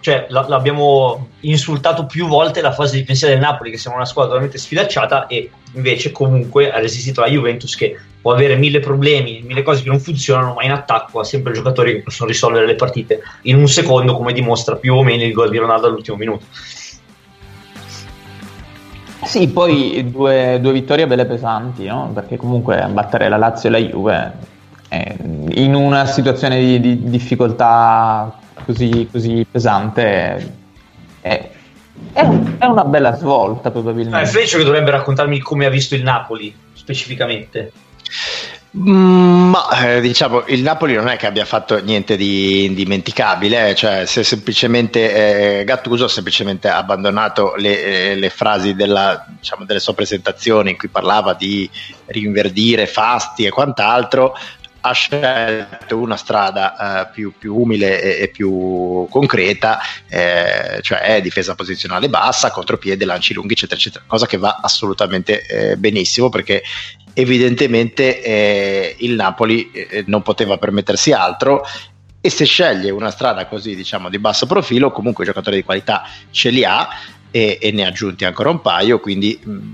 cioè, l'abbiamo insultato più volte la fase difensiva del Napoli che siamo una squadra veramente sfilacciata e invece comunque ha resistito la Juventus che può avere mille problemi, mille cose che non funzionano ma in attacco ha sempre giocatori che possono risolvere le partite in un secondo come dimostra più o meno il gol di Ronaldo all'ultimo minuto sì, poi due, due vittorie belle pesanti, no? perché comunque battere la Lazio e la Juve eh, in una situazione di, di difficoltà così, così pesante è, è, è, una bella svolta probabilmente. è Fleccio che dovrebbe raccontarmi come ha visto il Napoli specificamente. Mm, ma eh, diciamo il Napoli non è che abbia fatto niente di indimenticabile, eh, cioè se semplicemente eh, Gattuso ha semplicemente abbandonato le, eh, le frasi della, diciamo, delle sue presentazioni in cui parlava di rinverdire fasti e quant'altro, ha scelto una strada eh, più, più, umile e, e più concreta, eh, cioè difesa posizionale bassa, contropiede, lanci lunghi, eccetera, eccetera, cosa che va assolutamente eh, benissimo perché evidentemente eh, il Napoli eh, non poteva permettersi altro e se sceglie una strada così diciamo di basso profilo comunque i giocatori di qualità ce li ha e, e ne ha aggiunti ancora un paio quindi mh,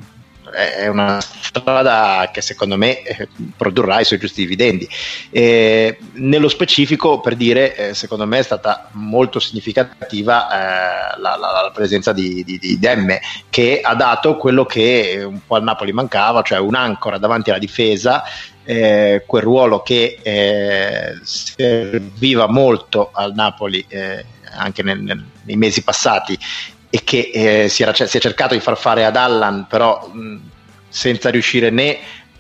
è una strada che secondo me eh, produrrà i suoi giusti dividendi. E nello specifico, per dire, eh, secondo me è stata molto significativa eh, la, la, la, presenza di, di, di, Demme, che ha dato quello che un po' al Napoli mancava, cioè un'ancora davanti alla difesa. Eh, quel ruolo che eh, serviva molto al Napoli eh, anche nel, nei mesi passati e che eh, si, era, si, è cercato di far fare ad Allan, però mh, senza riuscire né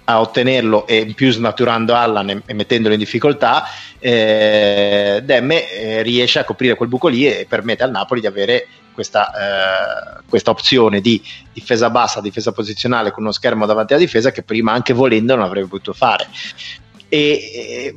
a ottenerlo e in più snaturando Allan e, e mettendolo in difficoltà, eh, Demme eh, riesce a coprire quel buco lì e permette al Napoli di avere questa, eh, questa, opzione di difesa bassa, difesa posizionale con uno schermo davanti alla difesa che prima anche volendo non avrebbe potuto fare. E, e,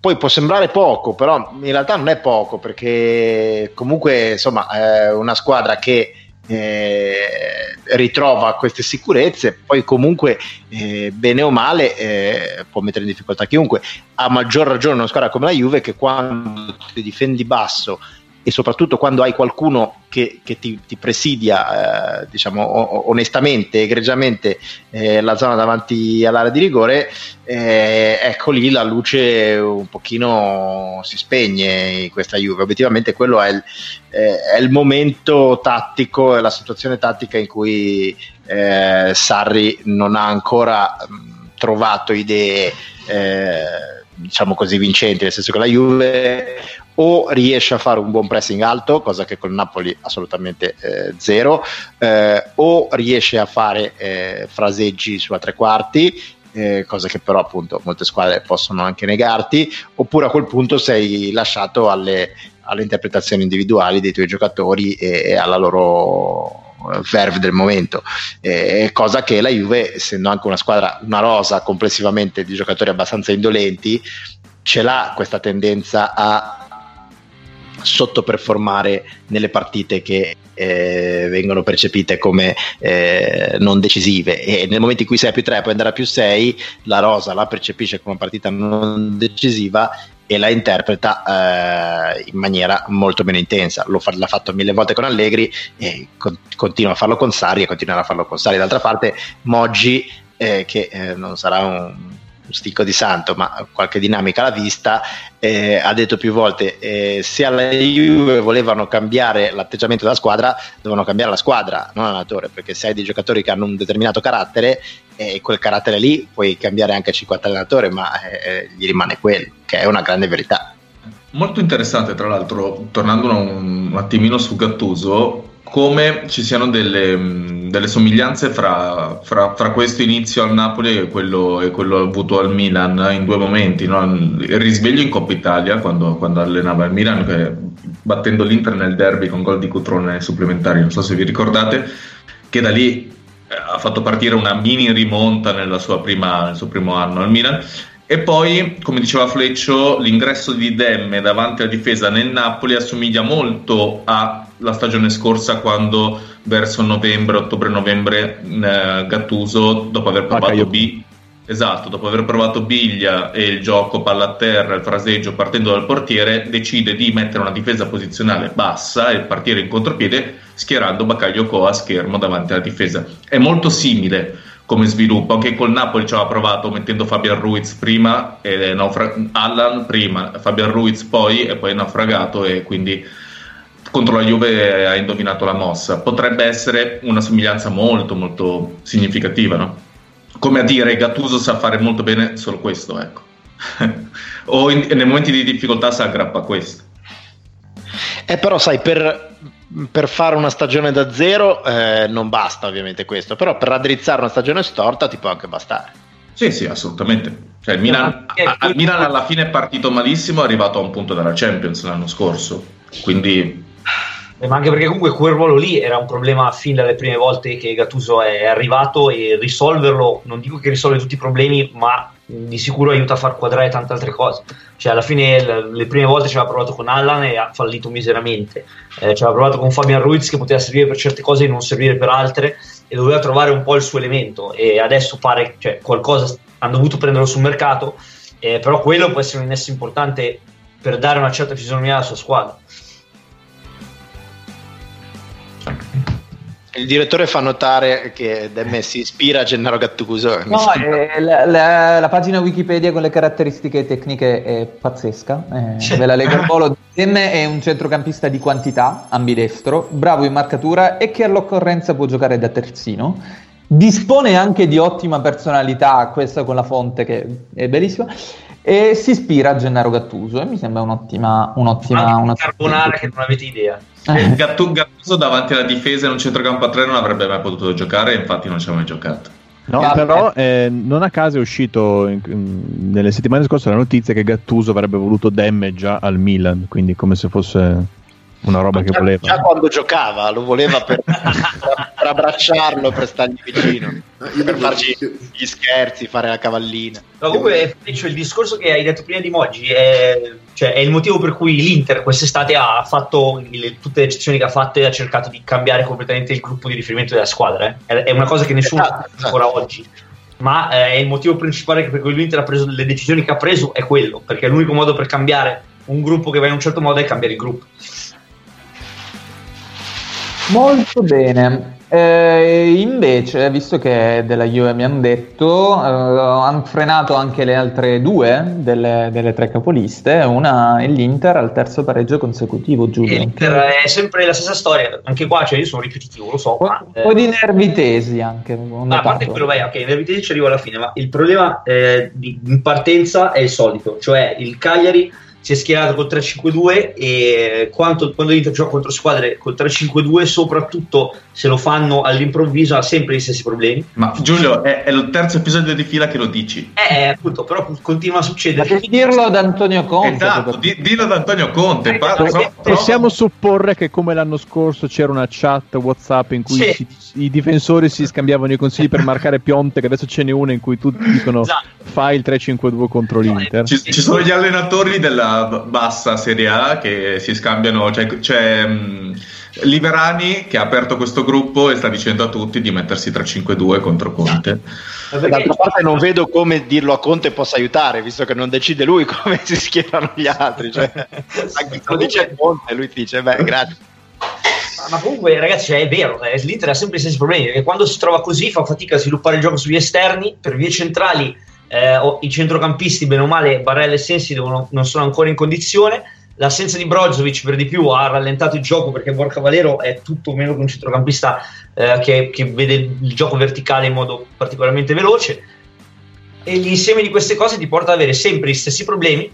poi può sembrare poco, però in realtà non è poco perché comunque insomma è una squadra che eh, ritrova queste sicurezze, poi comunque eh, bene o male eh, può mettere in difficoltà chiunque. A maggior ragione una squadra come la Juve che quando ti difendi basso e soprattutto quando hai qualcuno che, che ti, ti, presidia eh, diciamo onestamente, egregiamente eh, la zona davanti all'area di rigore, eh, ecco lì la luce un pochino si spegne in questa Juve. Obiettivamente quello è il, eh, è il momento tattico, è la situazione tattica in cui eh, Sarri non ha ancora mh, trovato idee eh, diciamo così vincenti, nel senso che la Juve o riesce a fare un buon pressing alto, cosa che con Napoli assolutamente eh, zero, eh, o riesce a fare eh, fraseggi sulla tre quarti, eh, cosa che però appunto molte squadre possono anche negarti, oppure a quel punto sei lasciato alle, alle interpretazioni individuali dei tuoi giocatori e, e alla loro verve del momento, eh, cosa che la Juve, essendo anche una squadra, una rosa complessivamente di giocatori abbastanza indolenti, ce l'ha questa tendenza a sottoperformare nelle partite che eh, vengono percepite come eh, non decisive. E nel momento in cui sei a più 3 puoi andare a più 6 la Rosa la percepisce come una partita non decisiva e la interpreta eh, in maniera molto meno intensa. Fa, l'ha fatto mille volte con Allegri e con, continua a farlo con Sarri e continuerà a farlo con Sarri. D'altra parte, Moggi, eh, che eh, non sarà un sticco di santo, ma qualche dinamica alla vista, eh, ha detto più volte eh, se alla Juve volevano cambiare l'atteggiamento della squadra, dovevano cambiare la squadra, non l'allenatore, perché se hai dei giocatori che hanno un determinato carattere, e quel carattere lì puoi cambiare anche a 50 allenatori, ma eh, gli rimane quello, che è una grande verità. Molto interessante, tra l'altro, tornando un attimino su Gattuso, come ci siano delle, delle somiglianze fra, fra, fra, questo inizio al Napoli e quello, e quello, avuto al Milan in due momenti. No? Il risveglio in Coppa Italia quando, quando allenava il Milan, che, battendo l'Inter nel derby con gol di Cutrone supplementari, non so se vi ricordate, che da lì eh, ha fatto partire una mini rimonta prima, nel suo primo anno al Milan. E poi, come diceva Fleccio, l'ingresso di Demme davanti alla difesa nel Napoli assomiglia molto alla stagione scorsa quando verso novembre, ottobre-novembre eh, Gattuso, dopo aver provato B, Esatto, dopo aver provato biglia e il gioco palla a terra, il fraseggio partendo dal portiere, decide di mettere una difesa posizionale bassa e partire in contropiede schierando Bakayoko a schermo davanti alla difesa. È molto simile come sviluppo, anche col Napoli ci aveva provato mettendo Fabian Ruiz prima, e naufra- Allan prima, Fabian Ruiz poi e poi naufragato e quindi contro la Juve ha indovinato la mossa. Potrebbe essere una somiglianza molto molto significativa, no? come a dire Gattuso sa fare molto bene solo questo, ecco. o in, nei momenti di difficoltà si aggrappa a questo. Eh, però sai, per, per fare una stagione da zero eh, non basta ovviamente questo, però per raddrizzare una stagione storta ti può anche bastare. Sì, sì, assolutamente. Cioè, il Milan, a, a, Milan alla fine è partito malissimo, è arrivato a un punto della Champions l'anno scorso, quindi ma anche perché comunque quel ruolo lì era un problema fin dalle prime volte che Gattuso è arrivato e risolverlo, non dico che risolve tutti i problemi, ma di sicuro aiuta a far quadrare tante altre cose. Cioè, alla fine le, le prime volte ci aveva provato con Allan e ha fallito miseramente. Eh, ci aveva provato con Fabian Ruiz che poteva servire per certe cose e non servire per altre e doveva trovare un po' il suo elemento e adesso pare cioè, qualcosa hanno dovuto prenderlo sul mercato, eh, però quello può essere un innesso importante per dare una certa fisionomia alla sua squadra. Il direttore fa notare che Demme si ispira a Gennaro Gattuso. No, eh, la, la, la, pagina Wikipedia con le caratteristiche tecniche è pazzesca. Eh, ve la leggo al volo. Demme è un centrocampista di quantità, ambidestro, bravo in marcatura e che all'occorrenza può giocare da terzino. Dispone anche di ottima personalità, questa con la fonte che è bellissima e si ispira a Gennaro Gattuso e mi sembra un'ottima un'ottima una carbonara che non avete idea. Eh. Gattu, Gattuso davanti alla difesa in un centrocampo a tre non avrebbe mai potuto giocare infatti non ci ha mai giocato. No, ah, però eh, non a caso è uscito in, in, nelle settimane scorse la notizia che Gattuso avrebbe voluto Demme già al Milan, quindi come se fosse una roba che già, voleva. Già quando giocava, lo voleva per, per abbracciarlo, per stargli vicino, per farci gli scherzi, fare la cavallina. No, comunque, cioè, il discorso che hai detto prima di Moggi è, cioè, è, il motivo per cui l'Inter quest'estate ha fatto le, tutte le eccezioni che ha fatto e ha cercato di cambiare completamente il gruppo di riferimento della squadra. Eh. È, una cosa che nessuno esatto, sa ancora esatto. oggi. Ma eh, è il motivo principale per cui l'Inter ha preso le decisioni che ha preso è quello, perché l'unico modo per cambiare un gruppo che va in un certo modo è cambiare il gruppo. Molto bene. Eh, invece, visto che della Juve mi hanno detto, eh, hanno frenato anche le altre due delle, delle, tre capoliste, una è l'Inter al terzo pareggio consecutivo, Giulio. L'Inter è sempre la stessa storia, anche qua cioè, io sono ripetitivo, lo so. Un ma, po' di nervi tesi anche. Ma a parte quello, beh, ok, nervi tesi ci arrivo alla fine, ma il problema eh, di, in partenza è il solito, cioè il Cagliari si è schierato col 3-5-2 e quanto, quando l'Inter gioca contro squadre col 3-5-2 soprattutto se lo fanno all'improvviso ha sempre gli stessi problemi. Ma Giulio è, è il terzo episodio di fila che lo dici? Eh appunto però continua a succedere. Devi dirlo ad Antonio Conte esatto di, dillo ad Antonio Conte eh, parla, pro, possiamo supporre che come l'anno scorso c'era una chat whatsapp in cui sì. si, i difensori si scambiavano i consigli per marcare Pionte che adesso ce n'è una in cui tutti dicono esatto. fai il 3-5-2 contro l'Inter ci, ci sono gli allenatori della bassa Serie A che si scambiano, cioè, c'è mh, Liverani che ha aperto questo gruppo e sta dicendo a tutti di mettersi 3-5-2 contro Conte. D'altra parte non vedo come dirlo a Conte possa aiutare, visto che non decide lui come si schierano gli altri. Cioè, anche se lo dice Conte, lui ti dice, beh, grazie. Ma comunque, ragazzi, cioè, è vero, eh, l'Inter ha sempre gli stessi problemi, perché quando si trova così fa fatica a sviluppare il gioco sugli esterni, per vie centrali eh, i centrocampisti, bene o male, Barella e Sensi devono, non sono ancora in condizione, l'assenza di Brozovic per di più ha rallentato il gioco perché Borca Valero è tutto meno che un centrocampista eh, che, che, vede il gioco verticale in modo particolarmente veloce. E l'insieme di queste cose ti porta ad avere sempre gli stessi problemi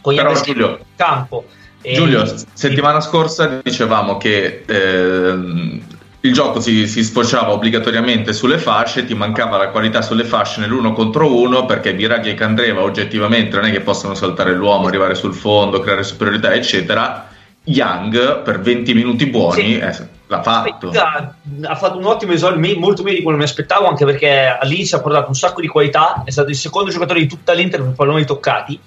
con gli Però, Giulio, in campo. E- Giulio, settimana scorsa dicevamo che ehm, il gioco si, si sfociava obbligatoriamente sulle fasce, ti mancava la qualità sulle fasce nell'uno contro uno perché Biraghi e Candreva oggettivamente non è che possono saltare l'uomo, arrivare sul fondo, creare superiorità, eccetera. Young per 20 minuti buoni Sì. eh, l'ha fatto. Ha, fatto un ottimo esordio, molto meglio di quello che mi aspettavo, anche perché all'inizio ha portato un sacco di qualità, è stato il secondo giocatore di tutta l'Inter con palloni toccati,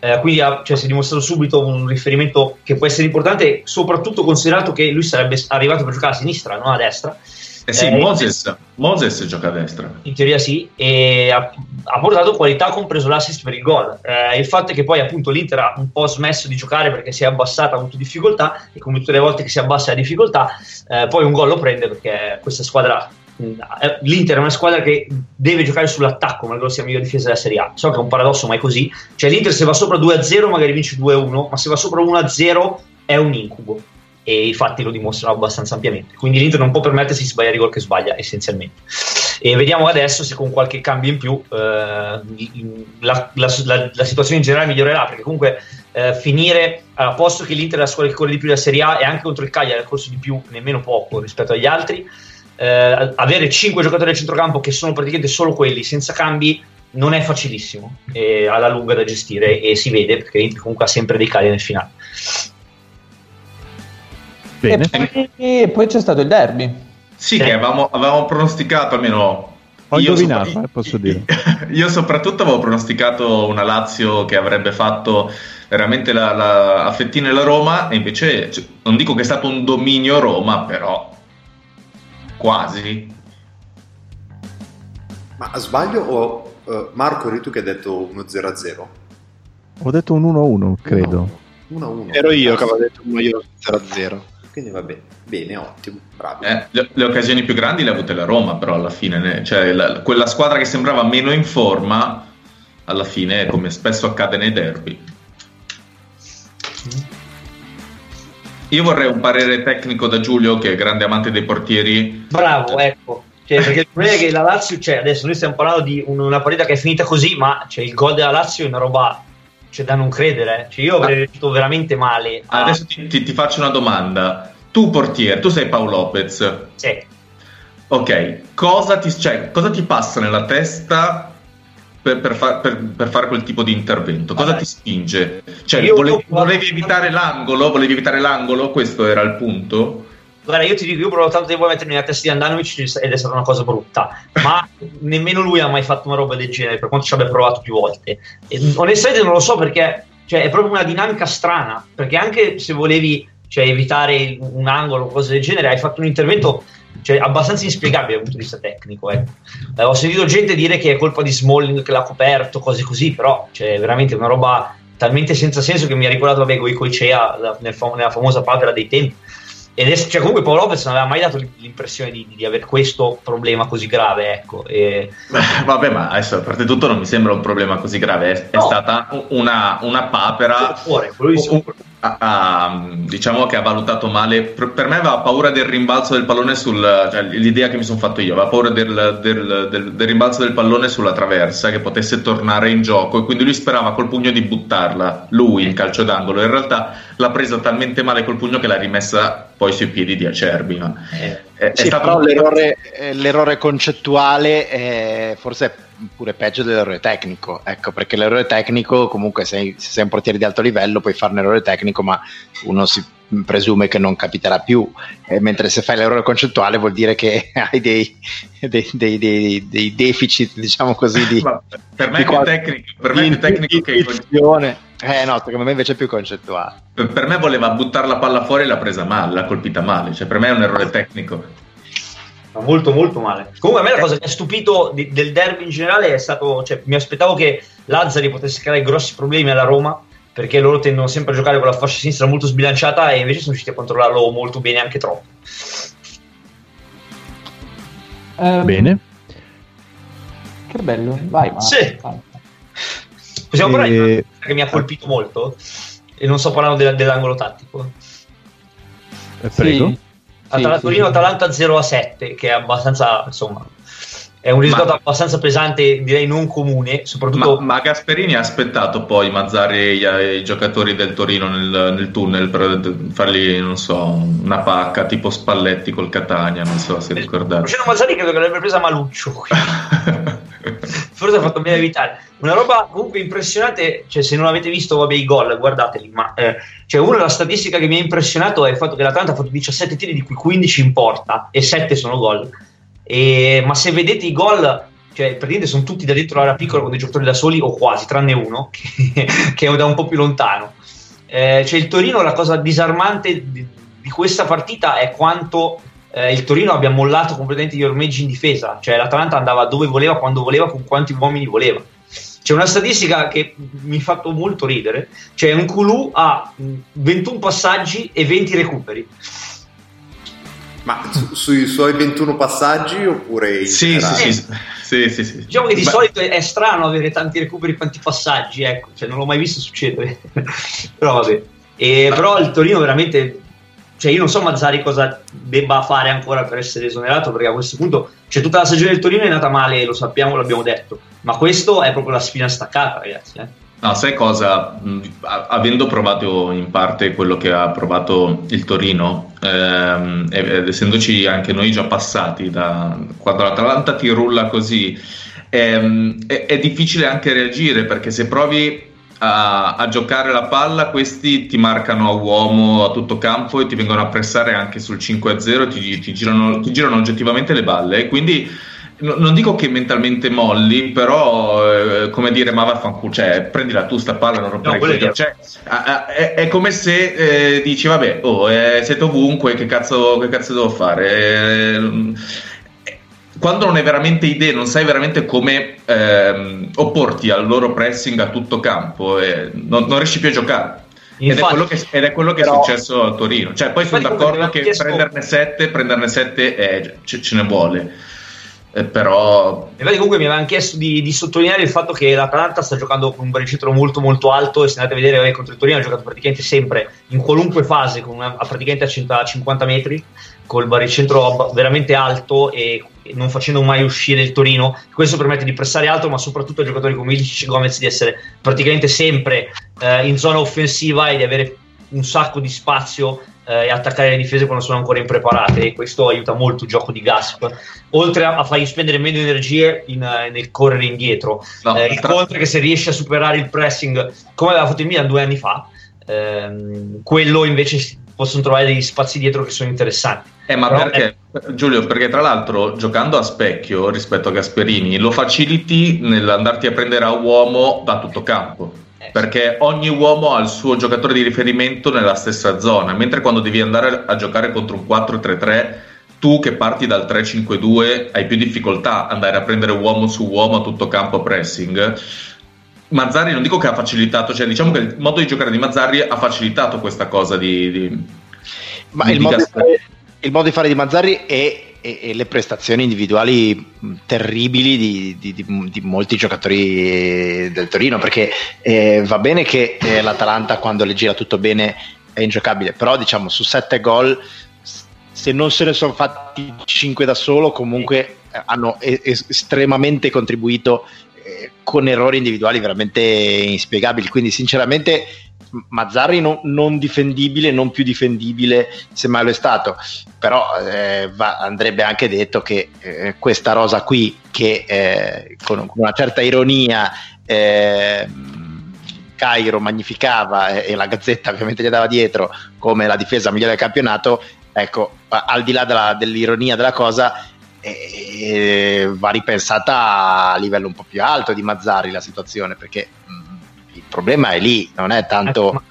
eh, quindi ha, cioè, si è dimostrato subito un riferimento che può essere importante, soprattutto considerato che lui sarebbe arrivato per giocare a sinistra, non a destra. Eh sì, Eh, Moses, Moses gioca a destra. In teoria sì, e ha, ha portato qualità, compreso l'assist per il gol. Eh, il fatto è che poi appunto l'Inter ha un po' smesso di giocare perché si è abbassata, ha avuto difficoltà e come tutte le volte che si abbassa ha difficoltà, eh, poi un gol lo prende perché questa squadra, l'Inter è una squadra che deve giocare sull'attacco, malgrado sia la miglior difesa della Serie A. So che è un paradosso, ma è così. Cioè l'Inter se va sopra 2-0 magari vince 2-1, ma se va sopra 1-0 è un incubo. E i fatti lo dimostrano abbastanza ampiamente. Quindi l'Inter non può permettersi di sbagliare il gol che sbaglia, essenzialmente. E vediamo adesso se con qualche cambio in più eh, la, la- la- la situazione in generale migliorerà, perché comunque eh, finire a posto che l'Inter è la squadra che corre di più della Serie A e anche contro il Cagliari ha corso di più, nemmeno poco rispetto agli altri, eh, avere 5 giocatori al centrocampo che sono praticamente solo quelli, senza cambi, non è facilissimo e alla lunga da gestire e si vede perché l'Inter comunque ha sempre dei cali nel finale. Bene. E poi, poi c'è stato il derby. Sì, che avevamo, avevamo pronosticato almeno. Ho io indovinato, sopra- eh, posso dire. Io soprattutto avevo pronosticato una Lazio che avrebbe fatto veramente la, la, a fettine la Roma e invece cioè, non dico che è stato un dominio Roma, però quasi. Ma sbaglio o eh, Marco eri tu che hai detto uno 0-0? Ho detto un 1-1, credo. 1-1. Ero io che avevo detto uno io 0-0. Quindi va bene, bene, ottimo, bravi. Eh, le, le occasioni più grandi le ha avute la Roma, però alla fine, ne- cioè, la- quella squadra che sembrava meno in forma, alla fine, come spesso accade nei derby. Io vorrei un parere tecnico da Giulio, che è grande amante dei portieri. Bravo, ecco. Cioè, perché il problema è che la Lazio, cioè, adesso noi stiamo parlando di un- una partita che è finita così, ma cioè, il gol della Lazio è una roba cioè, da non credere. Cioè, io avrei reagito veramente male. a- Adesso ti, ti- ti faccio una domanda. Tu, portiere, tu sei Paolo Lopez. Sì. Ok, cosa ti, cioè, cosa ti passa nella testa per, per fa- per- per fare quel tipo di intervento? Cosa Vabbè. ti spinge? Cioè, Io- volevi, volevi evitare l'angolo? Volevi evitare l'angolo? Questo era il punto? Guarda, io ti dico, io provo tanto a mettermi nella testa di Andanovic ed è stata una cosa brutta, ma nemmeno lui ha mai fatto una roba del genere, per quanto ci abbia provato più volte. E, onestamente non lo so perché cioè, è proprio una dinamica strana, perché anche se volevi cioè, evitare un angolo o cose del genere, hai fatto un intervento cioè, abbastanza inspiegabile dal punto di vista tecnico. ecco. Eh, ho sentito gente dire che è colpa di Smalling che l'ha coperto, cose così, però cioè, veramente una roba talmente senza senso che mi ha ricordato vabbè, Goicoechea la- nel fam- nella famosa papera dei tempi. Ed è, cioè, comunque Paolo Lopez non aveva mai dato l'impressione di, di avere questo problema così grave, ecco. E, Vabbè, ma adesso a parte tutto non mi sembra un problema così grave. È, è No. stata una, una papera. Fuori, quello di sicuro. Ha- ha- diciamo che ha valutato male. Per, me aveva paura del rimbalzo del pallone sul. Cioè, l'idea che mi sono fatto io, aveva paura del, del- del- del rimbalzo del pallone sulla traversa che potesse tornare in gioco e quindi lui sperava col pugno di buttarla, lui in calcio d'angolo. In realtà l'ha presa talmente male col pugno che l'ha rimessa poi sui piedi di Acerbi. Eh, è, è Sì, stato però l'errore, eh, l'errore concettuale è forse pure peggio dell'errore tecnico, ecco, perché l'errore tecnico comunque se sei un portiere di alto livello puoi fare un errore tecnico, ma uno si presume che non capiterà più, eh, mentre se fai l'errore concettuale vuol dire che hai dei, dei, dei, dei, dei deficit, diciamo così, di, per me è più tecnico, per me è più tecnico che eh no, secondo me invece è più concettuale. Per, per me voleva buttare la palla fuori e l'ha presa male, l'ha colpita male, cioè per me è un errore tecnico. Ma molto molto male. Comunque a me la cosa che ha stupito di, del derby in generale è stato, cioè mi aspettavo che Lazzari potesse creare grossi problemi alla Roma perché loro tendono sempre a giocare con la fascia sinistra molto sbilanciata e invece sono riusciti a controllarlo molto bene, anche troppo. Um, bene. Che bello, vai. vai sì. Vai. Possiamo parlare e... di che mi ha colpito molto e non sto parlando de- dell'angolo tattico. Eh, prego. Sì. Atal- Torino Atalanta 0 a 7 che è abbastanza insomma è un risultato ma, abbastanza pesante, direi non comune. Soprattutto... Ma, ma Gasperini ha aspettato poi Mazzari e i, giocatori del Torino nel, nel, tunnel per fargli, non so, una pacca tipo Spalletti col Catania. Non so se ricordate. Luciano Mazzari credo che l'avrebbe presa Maluccio. Forse ha fatto bene a evitare. Una roba comunque impressionante, cioè se non avete visto vabbè, i gol, guardateli, ma eh, cioè una della statistica che mi ha impressionato è il fatto che l'Atalanta ha fatto 17 tiri di cui 15 in porta e 7 sono gol e, ma se vedete i gol, cioè praticamente sono tutti da dentro l'area piccola con dei giocatori da soli o quasi, tranne uno che, che è da un po' più lontano. Eh, cioè il Torino, la cosa disarmante di, di questa partita è quanto eh, il Torino abbia mollato completamente gli ormeggi in difesa, cioè l'Atalanta andava dove voleva, quando voleva, con quanti uomini voleva. C'è una statistica che mi ha fatto molto ridere, cioè un Kulu ha 21 passaggi e 20 recuperi ma su, sui suoi 21 passaggi oppure in sì, sì, sì, sì, sì, sì, Diciamo che di Beh. solito è strano avere tanti recuperi quanti passaggi, ecco, cioè non l'ho mai visto succedere. però vabbè. E, però il Torino veramente cioè io non so Mazzari cosa debba fare ancora per essere esonerato perché a questo punto cioè, tutta la stagione del Torino è nata male, lo sappiamo, l'abbiamo detto, ma questo è proprio la spina staccata ragazzi. Eh. No, sai cosa? Avendo provato in parte quello che ha provato il Torino, ehm, ed essendoci anche noi già passati da quando l'Atalanta ti rulla così, ehm, è, è, difficile anche reagire perché se provi a, a, giocare la palla, questi ti marcano a uomo a tutto campo e ti vengono a pressare anche sul 5-0 e ti, ti, girano, ti girano oggettivamente le balle. Quindi non dico che mentalmente molli, però eh, come dire, ma vaffanculo, cioè prendila tu sta palla, non rompere no, il cioè, è, è, come se eh, dici, vabbè, oh, eh, siete ovunque, che cazzo, che cazzo devo fare? Eh, quando non hai veramente idee, non sai veramente come ehm, opporti al loro pressing a tutto campo, eh, non, non riesci più a giocare. Ed è, quello che, ed è quello che però, è successo a Torino. Cioè, poi sono d'accordo che chiesto... prenderne sette, prenderne sette eh, ce, ce ne vuole eh, però infatti comunque mi avevano chiesto di, di, sottolineare il fatto che l'Atalanta sta giocando con un baricentro molto molto alto e se andate a vedere eh, contro il Torino ha giocato praticamente sempre in qualunque fase con una, praticamente a 150 metri col baricentro veramente alto e non facendo mai uscire il Torino. Questo permette di pressare alto ma soprattutto ai giocatori come Ilicic Gomez di essere praticamente sempre eh, in zona offensiva e di avere un sacco di spazio eh, e attaccare le difese quando sono ancora impreparate e questo aiuta molto il gioco di Gasp oltre a, a fargli spendere meno energie in, uh, nel correre indietro. No, eh, conto è che se riesce a superare il pressing come aveva fatto il Milan due anni fa ehm, quello invece possono trovare degli spazi dietro che sono interessanti. Eh, ma Però perché, è... Giulio? Perché tra l'altro giocando a specchio rispetto a Gasperini lo faciliti nell'andarti a prendere a uomo da tutto campo perché ogni uomo ha il suo giocatore di riferimento nella stessa zona, mentre quando devi andare a giocare contro un 4-3-3, tu che parti dal 3-5-2 hai più difficoltà ad andare a prendere uomo su uomo a tutto campo pressing. Mazzarri non dico che ha facilitato, cioè diciamo che il modo di giocare di Mazzarri ha facilitato questa cosa di... di Ma di il, modo fare, il modo di fare di Mazzarri è e, e, le prestazioni individuali terribili di, di, di, di, molti giocatori del Torino perché eh, va bene che eh, l'Atalanta quando le gira tutto bene è ingiocabile però diciamo su sette gol se non se ne sono fatti 5 da solo comunque eh, hanno es- estremamente contribuito eh, con errori individuali veramente inspiegabili. Quindi sinceramente Mazzarri non, non, difendibile, non più difendibile se mai lo è stato, però eh, va, andrebbe anche detto che eh, questa rosa qui, che eh, con, con, una certa ironia ehm, Cairo magnificava e, e la Gazzetta ovviamente gli dava dietro come la difesa migliore del campionato, ecco, al di là della- dell'ironia della cosa, eh, va ripensata a livello un po' più alto di Mazzari la situazione, perché mh, il problema è lì, non è tanto... Ma-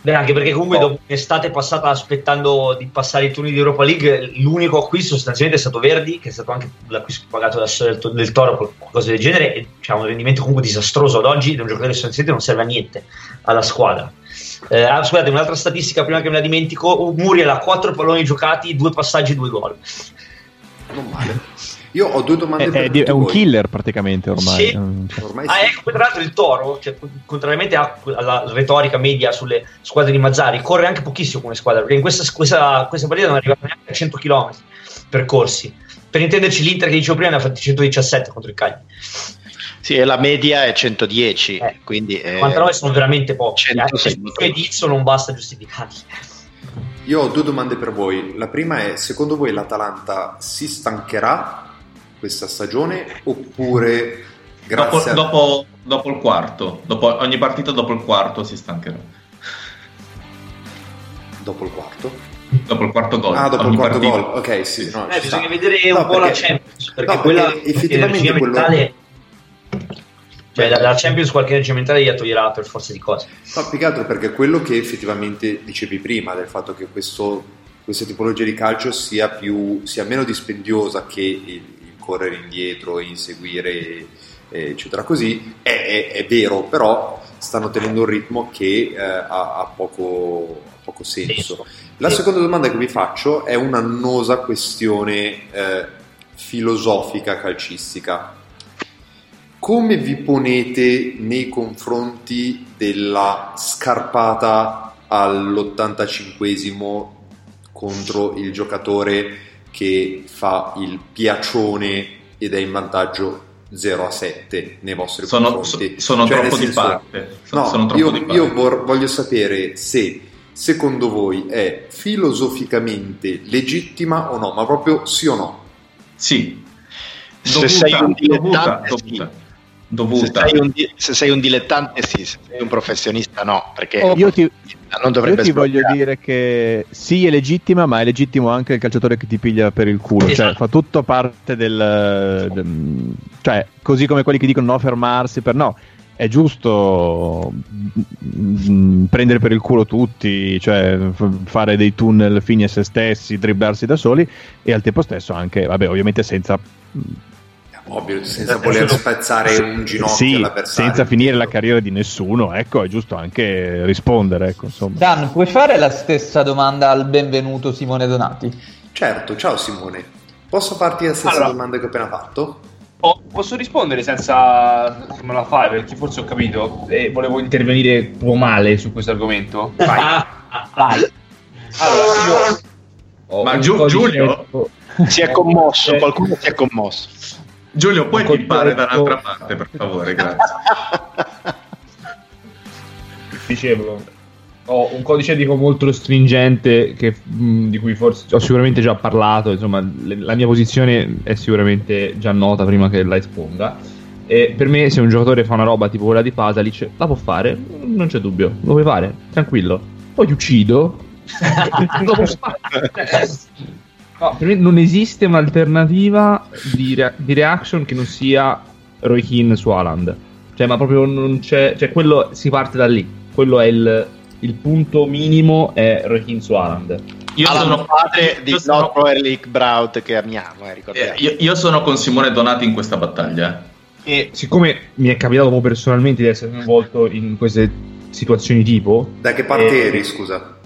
Beh, anche perché comunque Oh. dopo un'estate passata aspettando di passare i turni di Europa League, l'unico acquisto sostanzialmente è stato Verdi, che è stato anche l'acquisto pagato da del, Toro, qualcosa del genere, e diciamo, un rendimento comunque disastroso ad oggi di un giocatore sostanzialmente non serve a niente alla squadra. Eh, ah, scusate, un'altra statistica prima che me la dimentico, Muriel ha 4 palloni giocati, 2 passaggi, 2 gol. Non male. Io ho due domande È, per è è un voi. killer praticamente ormai. Sì. Mm. Ormai Ah, sì. ecco, tra l'altro il Toro, cioè, contrariamente alla retorica media sulle squadre di Mazzari, corre anche pochissimo come squadra, perché in questa, questa, questa partita non è arrivato neanche a 100 km percorsi. Per intenderci, l'Inter che dicevo prima ne ha fatti 117 contro il Cagliari. Sì, e la media è 110, Eh, quindi... eh, 99 sono veramente pochi. 106. Anche Dizzo non basta giustificarli. Io ho due domande per voi. La prima è, secondo voi l'Atalanta si stancherà questa stagione oppure Dopo, grazie a... dopo- dopo il quarto, dopo ogni partita dopo il quarto si stancherà. dopo il quarto? Dopo il quarto gol. Ah, dopo ogni il quarto partita. gol. Ok, sì. No, Eh, bisogna sta. vedere No, un po' la perché- Champions, perché no, quella perché effettivamente quello- mentale... Cioè, dalla Champions qualche energia mentale gli toglierà per forza di cose. No, più che altro perché quello che effettivamente dicevi prima, del fatto che questo, questa tipologia di calcio sia, più, sia meno dispendiosa che il correre indietro, inseguire, eh, eccetera, così, è, è- è vero, però stanno tenendo un ritmo che eh, ha, ha poco, ha poco senso. La seconda domanda che vi faccio è un'annosa questione eh, filosofica calcistica. Come vi ponete nei confronti della scarpata all'85esimo contro il giocatore che fa il piacione ed è in vantaggio 0 a 7 nei vostri Sono, confronti? so- sono Cioè, troppo nel di senso- parte. Sono, No, sono troppo io, di parte. io vor- voglio sapere se secondo voi è filosoficamente legittima o no, ma proprio sì o no? Sì. Se Dovuta, sei un dovuta, dilettante, dovuta. Se sei, un, se sei un dilettante sì, se sei un professionista no, perché Oh, io ti, non dovrebbe io ti voglio dire che sì, è legittima, ma è legittimo anche il calciatore che ti piglia per il culo. Cioè, Esatto. fa tutto parte del, del- Cioè, così come quelli che dicono no fermarsi per no. È giusto mm, prendere per il culo tutti, cioè fare dei tunnel fini a se stessi, dribblarsi da soli e al tempo stesso anche, vabbè, ovviamente senza Ovvio, senza voler spezzare un ginocchio sì, all'avversario. senza finire la carriera di nessuno, ecco, è giusto anche rispondere, ecco. Dan, puoi fare la stessa domanda al benvenuto Simone Donati? Certo, ciao Simone. Posso farti la stessa Allora. domanda che ho appena fatto? Oh, posso rispondere senza me la fai perché forse ho capito e volevo intervenire proprio male su questo argomento. Vai. Vai. Allora, io ho Ma un Giu- Giulio? Si è commosso, Eh, qualcuno si è commosso. Giulio, puoi concetto- un'altra parte, per favore, grazie. dicevo, ho un codice etico molto stringente che, mh, di cui forse ho sicuramente già parlato, insomma, le- la mia posizione è sicuramente già nota prima che la esponga. E per me, se un giocatore fa una roba tipo quella di Pasalic, la può fare, non c'è dubbio, lo puoi fare, tranquillo. Poi ti uccido. No, per me non esiste un'alternativa di, rea- di reaction che non sia Roy Keane su Haaland. Cioè, ma proprio non c'è. Cioè, quello si parte da lì. Quello è il, il punto minimo. È Roy Keane su Haaland. Io Alla sono, padre di sono- Notro Erlich Braut che amiamo, eh, ricordiamo. eh, io- io sono con Simone Donati in questa battaglia. E siccome mi è capitato proprio personalmente di essere coinvolto in queste situazioni tipo. Da che parte Eh, eri, scusa?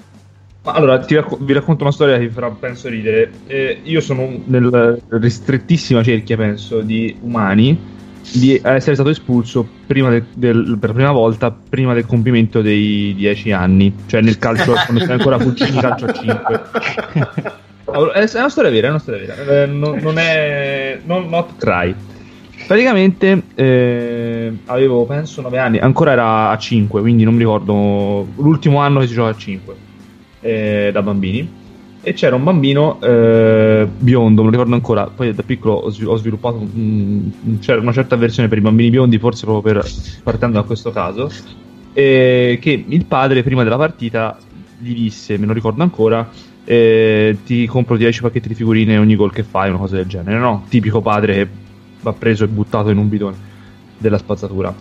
Allora ti racco- vi racconto una storia che vi farà penso ridere. Eh, io sono nella ristrettissima cerchia, penso, di umani di essere stato espulso prima del- per la prima volta prima del compimento dei 10 anni, cioè nel calcio quando sei ancora Puccini calcio a 5. Allora, è è una storia vera, è una storia vera. Eh, non, non è non, not cry. Praticamente eh, avevo penso 9 anni, ancora era a 5, quindi non mi ricordo l'ultimo anno che si gioca a 5 eh, da bambini e c'era un bambino eh, biondo, lo ricordo ancora, poi da piccolo ho, svi- ho sviluppato c'era una certa avversione per i bambini biondi, forse proprio per, partendo da questo caso, eh, che il padre prima della partita gli disse, me lo ricordo ancora, eh, ti compro 10 pacchetti di figurine ogni gol che fai, una cosa del genere, no? Tipico padre che va preso e buttato in un bidone della spazzatura,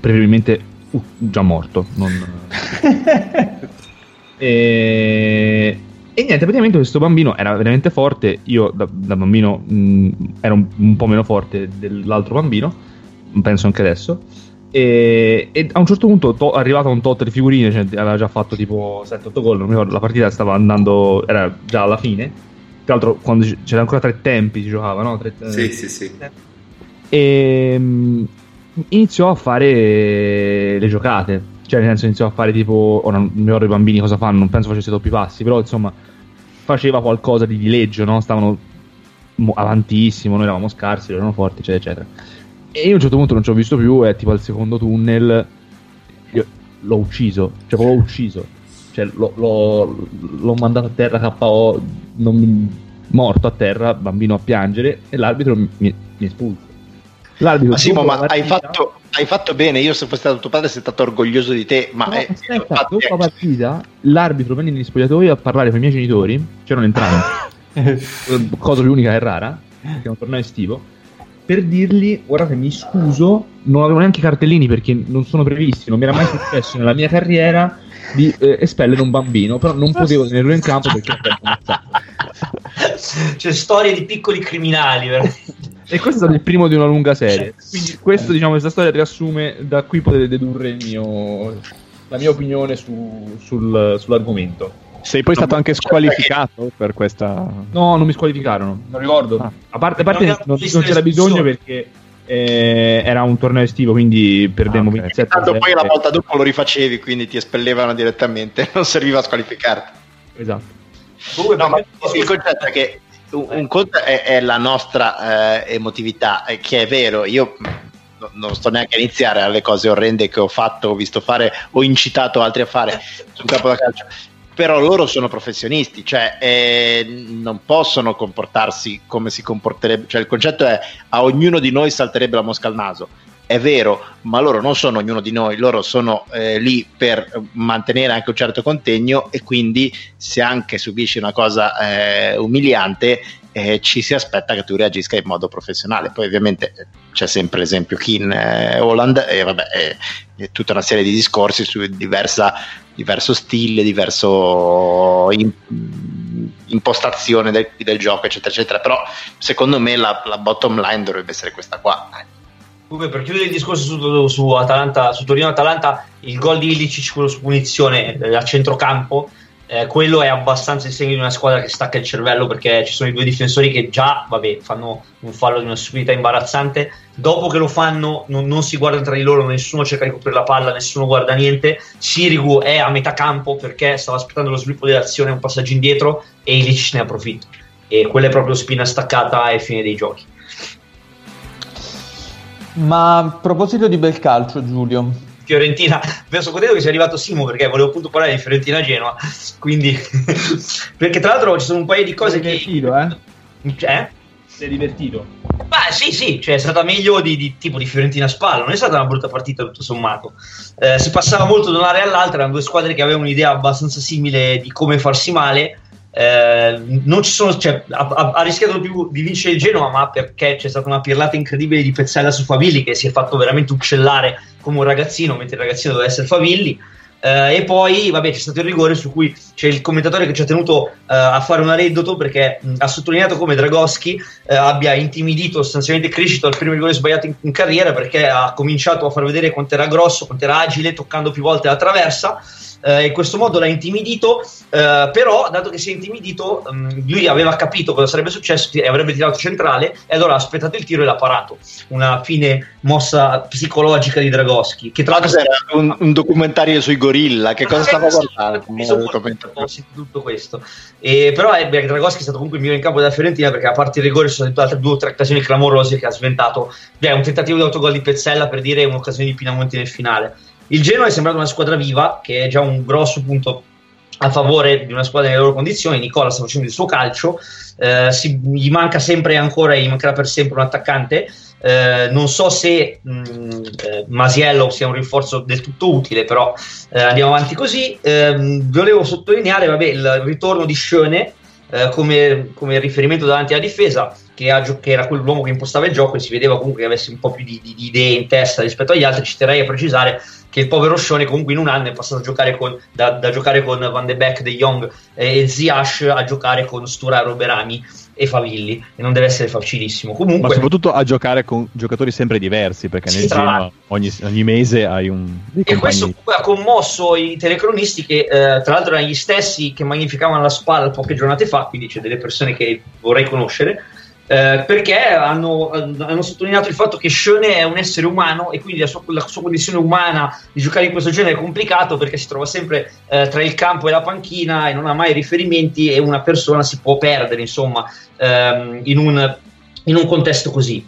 preferibilmente uh, già morto. Non... e... e niente, praticamente questo bambino era veramente forte, io da, da bambino mh, ero un, un po' meno forte dell'altro bambino, penso anche adesso. E, e, a un certo punto to- arrivato a un tot di figurine, cioè, aveva già fatto tipo 7-8 gol. Non mi ricordo, la partita stava andando, era già alla fine. Tra l'altro, quando c- c'era ancora tre tempi, si giocava, no? Tre, Sì, sì, sì. E mh, iniziò a fare le giocate. Cioè, nel senso, iniziò a fare tipo. Ora non mi ricordo i bambini cosa fanno, non penso facesse doppi passi, però insomma, faceva qualcosa di dileggio, no? Stavano mo- avantissimo, noi eravamo scarsi, erano forti, eccetera, eccetera. E io a un certo punto non ci ho visto più, e tipo al secondo tunnel io l'ho ucciso, cioè proprio l'ho ucciso. Cioè l'ho, l'ho- l'ho mandato a terra KO, mi- morto a terra, bambino a piangere, e l'arbitro mi, mi espulso. L'arbitro Ma Simo, dopo ma hai fatto, hai fatto bene. Io, se fossi stato tuo padre, sarei stato orgoglioso di te. Ma No, eh, aspetta, infatti, dopo la partita, l'arbitro venne negli spogliatoi a parlare con i miei genitori, c'erano entrambi, cosa più unica e rara, che è un torneo estivo, per dirgli, guardate, mi scuso, non avevo neanche i cartellini perché non sono previsti, non mi era mai successo nella mia carriera di eh, espellere un bambino, però non potevo tenerlo in campo perché. C'è storie di piccoli criminali, veramente. E questo è stato il primo di una lunga serie. Quindi questo, diciamo, questa storia riassume, da qui potete dedurre il mio, la mia opinione su- sul- sull'argomento. Sei poi stato anche squalificato per questa. No, non mi squalificarono, non ricordo. Ah. A parte, a parte Non non, non c'era bisogno perché eh, era un torneo estivo, quindi perdemmo Ah, ok. 27 Tanto poi la volta dopo lo rifacevi, quindi ti espellevano direttamente, non serviva a squalificarti. Esatto. Comunque, No, ma il concetto è che un, conto è, è la nostra eh, emotività, eh, che è vero, io non sto neanche a iniziare alle cose orrende che ho fatto, ho visto fare, ho incitato altri a fare sul campo da calcio. Però loro sono professionisti, cioè eh, non possono comportarsi come si comporterebbe. Cioè, il concetto è a ognuno di noi salterebbe la mosca al naso. È vero, ma loro non sono ognuno di noi, loro sono eh, lì per mantenere anche un certo contegno e quindi se anche subisci una cosa eh, umiliante eh, ci si aspetta che tu reagisca in modo professionale. Poi ovviamente eh, c'è sempre l'esempio Keane eh, Holland e vabbè, eh, e tutta una serie di discorsi su diversa, diverso stile, diverso in- impostazione del, del gioco, eccetera, eccetera. Però secondo me la, la bottom line dovrebbe essere questa qua. Per chiudere il discorso su, su Atalanta, su Torino-Atalanta, il gol di Ilicic, quello su punizione eh, a centrocampo, eh, quello è abbastanza il segno di una squadra che stacca il cervello perché ci sono i due difensori che già, vabbè, fanno un fallo di una stupidità imbarazzante. Dopo che lo fanno, non, non si guardano tra di loro, nessuno cerca di coprire la palla, nessuno guarda niente. Sirigu è a metà campo perché stava aspettando lo sviluppo dell'azione, un passaggio indietro e Ilicic ne approfitta. E quella è proprio spina staccata ai fine dei giochi. Ma a proposito di bel calcio, Giulio, Fiorentina, sono contento che sia arrivato Simo perché volevo appunto parlare di Fiorentina Genoa. Quindi, perché tra l'altro ci sono un paio di cose che. divertito, eh? Eh? Sei divertito. Beh, sì, sì, cioè è stata meglio di, di tipo di Fiorentina Spalla, non è stata una brutta partita tutto sommato. Eh, si passava molto da una area all'altra, erano due squadre che avevano un'idea abbastanza simile di come farsi male. Eh, non ci sono, cioè, ha, ha- rischiato più di vincere il Genoa, ma perché c'è stata una pirlata incredibile di Pezzella su Favilli che si è fatto veramente uccellare come un ragazzino, mentre il ragazzino doveva essere Favilli. Eh, e poi, vabbè, c'è stato il rigore su cui c'è il commentatore che ci ha tenuto eh, a fare un aneddoto perché mh, ha sottolineato come Dragoschi eh, abbia intimidito sostanzialmente Crescito al primo rigore sbagliato in, in carriera perché ha cominciato a far vedere quanto era grosso, quanto era agile, toccando più volte la traversa. Eh, in questo modo l'ha intimidito, eh, però dato che si è intimidito, mh, lui aveva capito cosa sarebbe successo e avrebbe tirato centrale e allora ha aspettato il tiro e l'ha parato. Una fine mossa psicologica di Dragoschi. Che tra l'altro cos'era? Un, un documentario sui gorilla? Che cosa stava guardando? Ho sentito tutto questo. E, però eh, Dragoschi è stato comunque il migliore in campo della Fiorentina perché a parte il rigore ci sono state altre due o tre occasioni clamorose che ha sventato. Beh, un tentativo di autogol di Pezzella per dire un'occasione di Pinamonti nel finale. Il Genoa è sembrato una squadra viva, che è già un grosso punto a favore di una squadra nelle loro condizioni. Nicola sta facendo il suo calcio, eh, si, gli manca sempre ancora gli mancherà per sempre un attaccante. Eh, non so se mh, eh, Masiello sia un rinforzo del tutto utile, però eh, andiamo avanti così. Ehm, volevo sottolineare vabbè, il ritorno di Schöne eh, come, come, riferimento davanti alla difesa, che, ha, che, era quell'uomo che impostava il gioco e si vedeva comunque che avesse un po' più di, di, di idee in testa rispetto agli altri. Ci terrei a precisare che il povero Scione comunque in un anno è passato a giocare con, da, da, giocare con Van de Beek, De Jong e Ziash a giocare con Stura Roberami e Favilli e non deve essere facilissimo. Comunque ma soprattutto a giocare con giocatori sempre diversi perché nel Genoa ogni, ogni, mese hai un e compagni. questo ha commosso i telecronisti che eh, tra l'altro erano gli stessi che magnificavano la spalla poche giornate fa quindi c'è delle persone che vorrei conoscere eh, perché hanno, hanno, sottolineato il fatto che Schöne è un essere umano e quindi la sua, la sua, condizione umana di giocare in questo genere è complicato perché si trova sempre eh, tra il campo e la panchina e non ha mai riferimenti e una persona si può perdere insomma ehm, in, un, in, un, contesto così.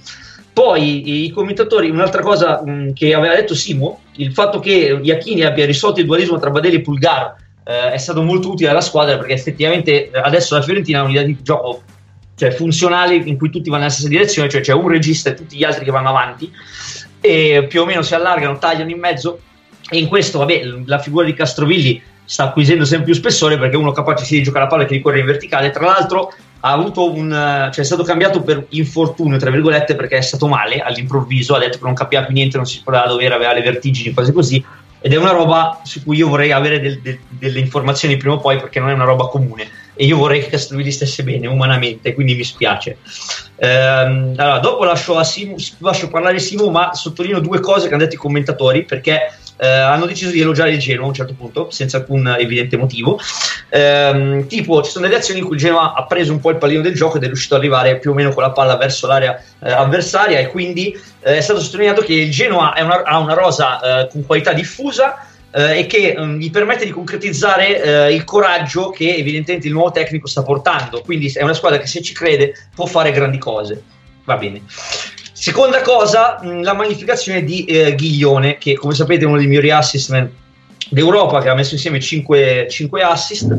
Poi i commentatori, un'altra cosa mh, che aveva detto Simo, il fatto che Iachini abbia risolto il dualismo tra Badelli e Pulgar eh, è stato molto utile alla squadra perché effettivamente adesso la Fiorentina ha un'idea di gioco cioè funzionali in cui tutti vanno nella stessa direzione, cioè c'è un regista e tutti gli altri che vanno avanti e più o meno si allargano, tagliano in mezzo e in questo, vabbè, la figura di Castrovilli sta acquisendo sempre più spessore perché uno capace sia di giocare a palla che di correre in verticale. Tra l'altro ha avuto un, cioè è stato cambiato per infortunio, tra virgolette, perché è stato male all'improvviso, ha detto che non capiva più niente, non si sapeva dove era, aveva le vertigini, cose così. Ed è una roba su cui io vorrei avere del, del, delle informazioni prima o poi perché non è una roba comune e io vorrei che Castrovilli stesse bene umanamente, quindi mi spiace. Ehm, allora, dopo lascio, a Simo, lascio parlare Simo, ma sottolineo due cose che hanno detto i commentatori perché eh, hanno deciso di elogiare il Genoa a un certo punto, senza alcun evidente motivo. Ehm, tipo, ci sono delle azioni in cui il Genoa ha preso un po' il pallino del gioco ed è riuscito ad arrivare più o meno con la palla verso l'area eh, avversaria e quindi eh, è stato sottolineato che il Genoa una, ha una rosa eh, con qualità diffusa eh, e che um, gli permette di concretizzare eh, il coraggio che evidentemente il nuovo tecnico sta portando. Quindi è una squadra che se ci crede può fare grandi cose. Va bene. Seconda cosa, mh, la magnificazione di eh, Ghiglione, che come sapete è uno dei migliori assist d'Europa che ha messo insieme 5, 5 assist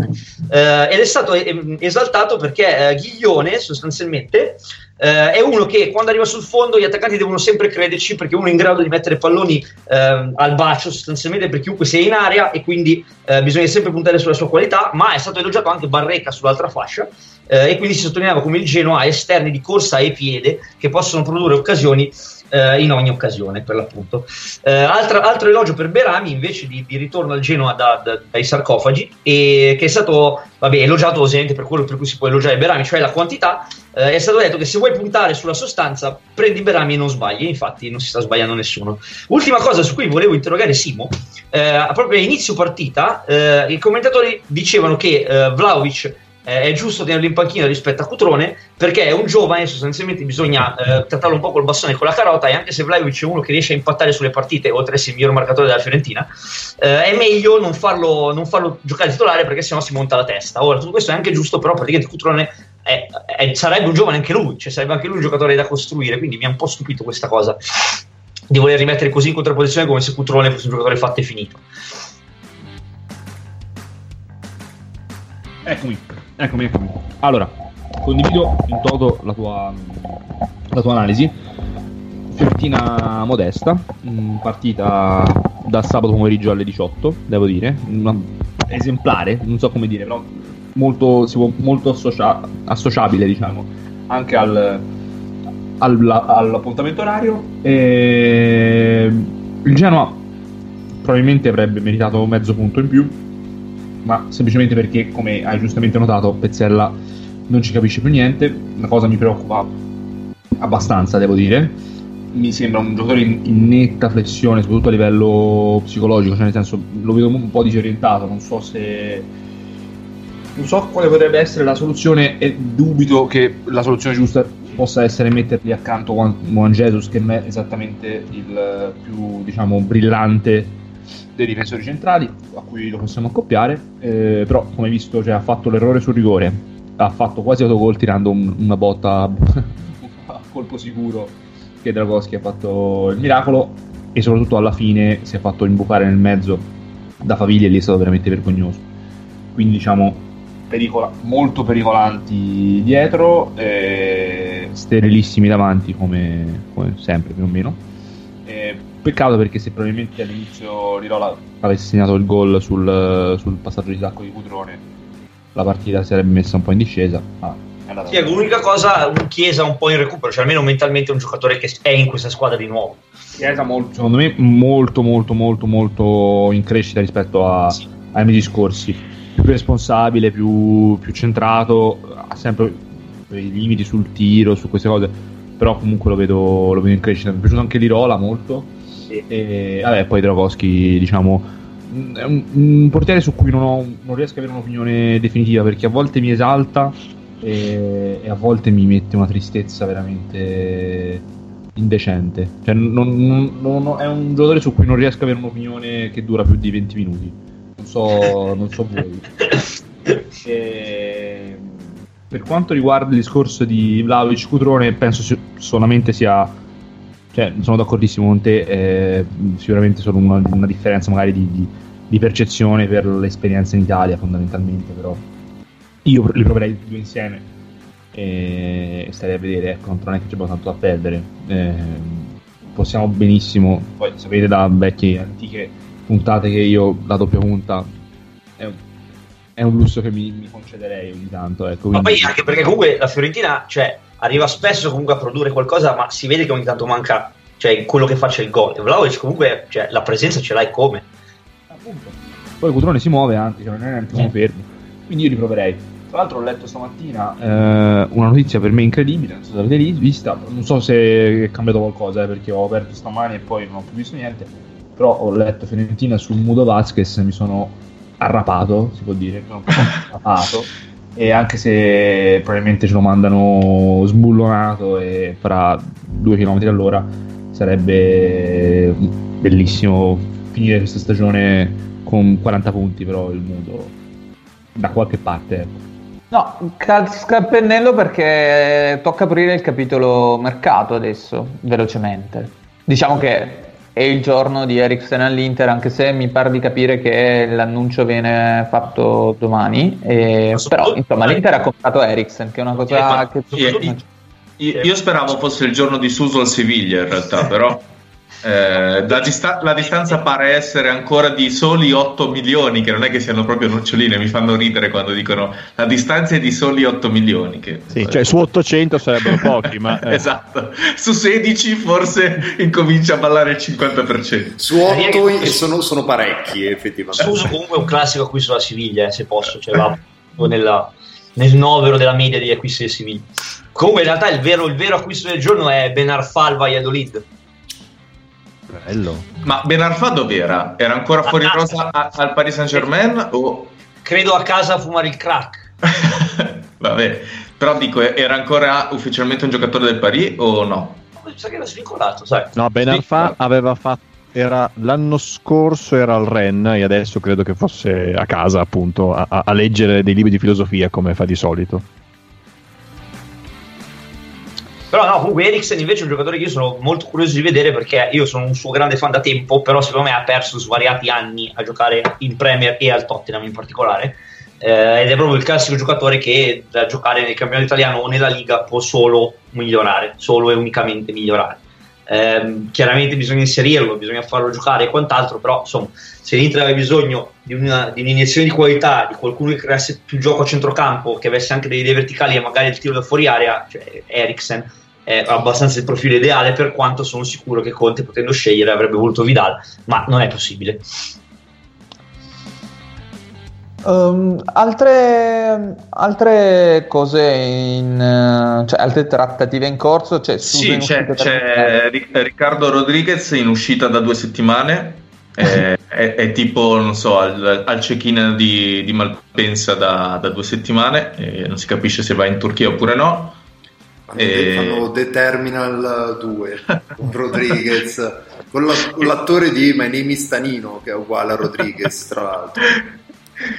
eh, ed è stato esaltato perché eh, Ghiglione sostanzialmente eh, è uno che quando arriva sul fondo gli attaccanti devono sempre crederci perché uno è in grado di mettere palloni eh, al bacio sostanzialmente per chiunque sia in area e quindi eh, bisogna sempre puntare sulla sua qualità ma è stato elogiato anche Barreca sull'altra fascia eh, e quindi si sottolineava come il Genoa ha esterni di corsa e piede che possono produrre occasioni eh, in ogni occasione per l'appunto. Eh, altra, altro elogio per Berami invece di, di ritorno al Genoa da, da, dai sarcofagi e che è stato vabbè, elogiato ovviamente per quello per cui si può elogiare Berami, cioè la quantità. Eh, è stato detto che se vuoi puntare sulla sostanza prendi Berami e non sbagli, infatti non si sta sbagliando nessuno. Ultima cosa su cui volevo interrogare Simo, eh, proprio a inizio partita eh, i commentatori dicevano che eh, Vlaovic eh, è giusto tenerlo in panchina rispetto a Cutrone perché è un giovane, sostanzialmente bisogna eh, trattarlo un po' col bastone e con la carota e anche se Vlaovic è uno che riesce a impattare sulle partite, oltre ad essere il miglior marcatore della Fiorentina, eh, è meglio non farlo, non farlo, giocare titolare perché sennò si monta la testa. Ora, tutto questo è anche giusto, però praticamente Cutrone è, è, sarebbe un giovane anche lui, cioè sarebbe anche lui un giocatore da costruire, quindi mi ha un po' stupito questa cosa di voler rimettere così in contrapposizione come se Cutrone fosse un giocatore fatto e finito. Eccomi. Eccomi, eccomi. Allora, condivido in toto la tua, la tua analisi. Fiorentina modesta, partita da sabato pomeriggio alle 18, devo dire, una, esemplare, non so come dire, però molto, molto associa, associabile, diciamo, anche al, al, all'appuntamento orario. E il Genoa probabilmente avrebbe meritato mezzo punto in più, ma semplicemente perché, come hai giustamente notato, Pezzella non ci capisce più niente. La cosa mi preoccupa abbastanza, devo dire. Mi sembra un giocatore in, in netta flessione, soprattutto a livello psicologico, cioè nel senso lo vedo un po' disorientato, non so se non so quale potrebbe essere la soluzione e dubito che la soluzione giusta possa essere mettergli accanto Juan Jesus che non è esattamente il più diciamo brillante dei difensori centrali a cui lo possiamo accoppiare eh, però come visto cioè, ha fatto l'errore sul rigore ha fatto quasi autogol tirando un, una botta a colpo sicuro che Dragoschi ha fatto il miracolo e soprattutto alla fine si è fatto imbucare nel mezzo da Faviglia e lì è stato veramente vergognoso quindi diciamo pericola- molto pericolanti dietro, eh, sterilissimi davanti come, come sempre più o meno. Eh, peccato perché se probabilmente all'inizio Rirola avesse segnato il gol sul, sul passaggio di tacco di Cutrone, la partita si sarebbe messa un po' in discesa. Ma è andata Sì, l'unica cosa, un Chiesa un po' in recupero, cioè almeno mentalmente è un giocatore che è in questa squadra di nuovo. Chiesa molto- secondo me molto molto molto molto in crescita rispetto a- Sì. ai mesi scorsi più responsabile più, più centrato ha sempre i limiti sul tiro su queste cose però comunque lo vedo, lo vedo in crescita mi è piaciuto anche Lirola molto Sì. e vabbè poi Dragoschi diciamo è un, un portiere su cui non, ho- non riesco ad avere un'opinione definitiva perché a volte mi esalta e, e a volte mi mette una tristezza veramente indecente. Cioè, non- non- è un giocatore su cui non riesco ad avere un'opinione che dura più di 20 minuti. Non so, non so voi. E, per quanto riguarda il discorso di Vlaovic Cutrone, penso solamente sia. Cioè, sono d'accordissimo con te. È sicuramente solo una, una differenza, magari di, di- di percezione per l'esperienza in Italia, fondamentalmente. Però io li proverei tutti due insieme e starei a vedere. Ecco, non è che c'è tanto da perdere. Ehm, possiamo benissimo. Poi sapete da vecchie antiche puntate che io la doppia punta è un, è un lusso che mi, mi concederei ogni tanto. Ecco, Ma quindi- poi anche perché comunque la Fiorentina cioè, arriva spesso comunque a produrre qualcosa, ma si vede che ogni tanto manca cioè, quello che faccia il gol. E Vlaovic comunque cioè, la presenza ce l'hai come. Appunto. Poi il Cutrone si muove anche, cioè non è neanche uno fermo. Quindi io li proverei. Tra l'altro ho letto stamattina eh, una notizia per me incredibile, non so se l'avete vista, non so se è cambiato qualcosa eh, perché ho aperto stamani e poi non ho più visto niente, però ho letto Fiorentina sul Mudo Vasquez mi sono arrapato, si può dire, arrapato e anche se probabilmente ce lo mandano sbullonato e farà 2 km all'ora sarebbe bellissimo finire questa stagione con 40 punti però il Mudo da qualche parte ecco. No, casca pennello perché tocca aprire il capitolo mercato adesso, velocemente. Diciamo che è il giorno di Eriksen all'Inter, anche se mi pare di capire che l'annuncio viene fatto domani. e- Però, insomma, l'Inter ha comprato Eriksen, che è una cosa che... Io, io- io speravo fosse il giorno di Suso al Siviglia in realtà, però eh, la, dista- la distanza pare essere ancora di soli 8 milioni, che non è che siano proprio noccioline, mi fanno ridere quando dicono la distanza è di soli 8 milioni. Che, Sì, cioè su 800 sarebbero pochi, ma eh, Esatto, su 16 forse incomincia a ballare il 50%. Su 8 e sono, sono parecchi, effettivamente. Suso comunque è un classico acquisto da Siviglia, eh, se posso, cioè va nella- nel novero della media degli acquisti del Siviglia. Comunque in realtà il vero, il vero acquisto del giorno è Benarfa al Valladolid. Bello. Ma Ben Arfa dov'era? Era ancora fuori rosa a- al Paris Saint Germain o... Credo a casa a fumare il crack. Vabbè, però dico, era ancora ufficialmente un giocatore del Paris o no? Mi sa che era svincolato, sai. No, Ben Sì. Arfa aveva fatto era l'anno scorso era al Ren e adesso credo che fosse a casa appunto a- a leggere dei libri di filosofia come fa di solito. Però no, comunque Eriksen invece è un giocatore che io sono molto curioso di vedere perché io sono un suo grande fan da tempo, però secondo me ha perso svariati anni a giocare in Premier e al Tottenham in particolare. Eh, ed è proprio il classico giocatore che da giocare nel campionato italiano o nella Liga può solo migliorare, solo e unicamente migliorare. Ehm, chiaramente bisogna inserirlo, bisogna farlo giocare e quant'altro, però insomma, se l'Inter aveva bisogno di, una, di un'iniezione di qualità, di qualcuno che creasse più gioco a centrocampo, che avesse anche delle idee verticali e magari il tiro da fuori area, cioè Eriksen è abbastanza il profilo ideale per quanto sono sicuro che Conte potendo scegliere avrebbe voluto Vidal, ma non è possibile. Um, altre, altre cose in eh, cioè altre trattative in corso in Sì, c'è, c'è Ri- Riccardo Rodriguez in uscita da due settimane. È, è- è tipo, non so, al, al check-in di, di Malpensa da, da due settimane. e non si capisce se va in Turchia oppure no. Fanno, E- fanno The Terminal 2 con Rodriguez, con, la- con l'attore di My Name is Tanino, che è uguale a Rodriguez, tra l'altro.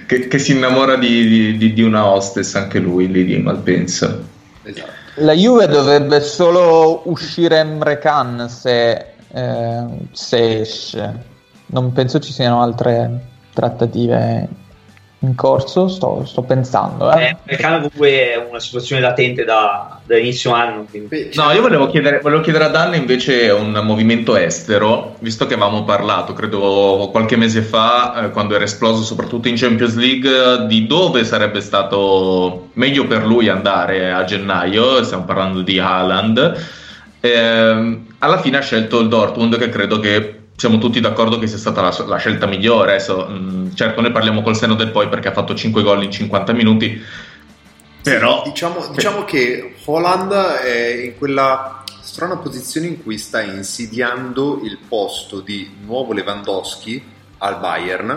Che, che si innamora di, di- di- di una hostess anche lui lì di Malpensa. Esatto. La Juve dovrebbe solo uscire Emre Can se, eh, se esce. Non penso ci siano altre trattative in corso, sto, sto pensando. Eh. Eh, Pecano comunque è una situazione latente da, da inizio anno. quindi- No, io volevo chiedere, volevo chiedere a Dan invece un movimento estero, visto che avevamo parlato, credo qualche mese fa, eh, quando era esploso soprattutto in Champions League, di dove sarebbe stato meglio per lui andare a gennaio, stiamo parlando di Haaland. Ehm, alla fine ha scelto il Dortmund, che credo che siamo tutti d'accordo che sia stata la, la scelta migliore. Adesso, mh, certo, noi parliamo col seno del poi perché ha fatto 5 gol in 50 minuti, però... Diciamo, diciamo che Holland è in quella strana posizione in cui sta insidiando il posto di nuovo Lewandowski al Bayern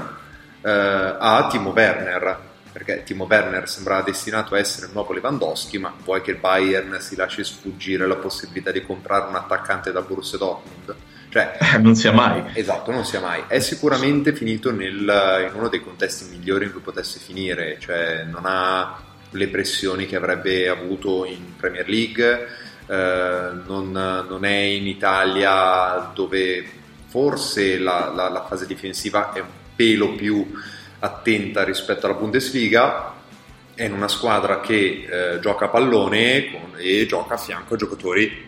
eh, a Timo Werner perché Timo Werner sembrava destinato a essere il nuovo Lewandowski ma vuoi che il Bayern si lasci sfuggire la possibilità di comprare un attaccante da Borussia Dortmund cioè, non sia mai. Esatto, non sia mai. È sicuramente finito nel- in uno dei contesti migliori in cui potesse finire, cioè non ha le pressioni che avrebbe avuto in Premier League, eh, non, non è in Italia dove forse la, la- la fase difensiva è un pelo più attenta rispetto alla Bundesliga, è in una squadra che eh, gioca a pallone con- e gioca a fianco a giocatori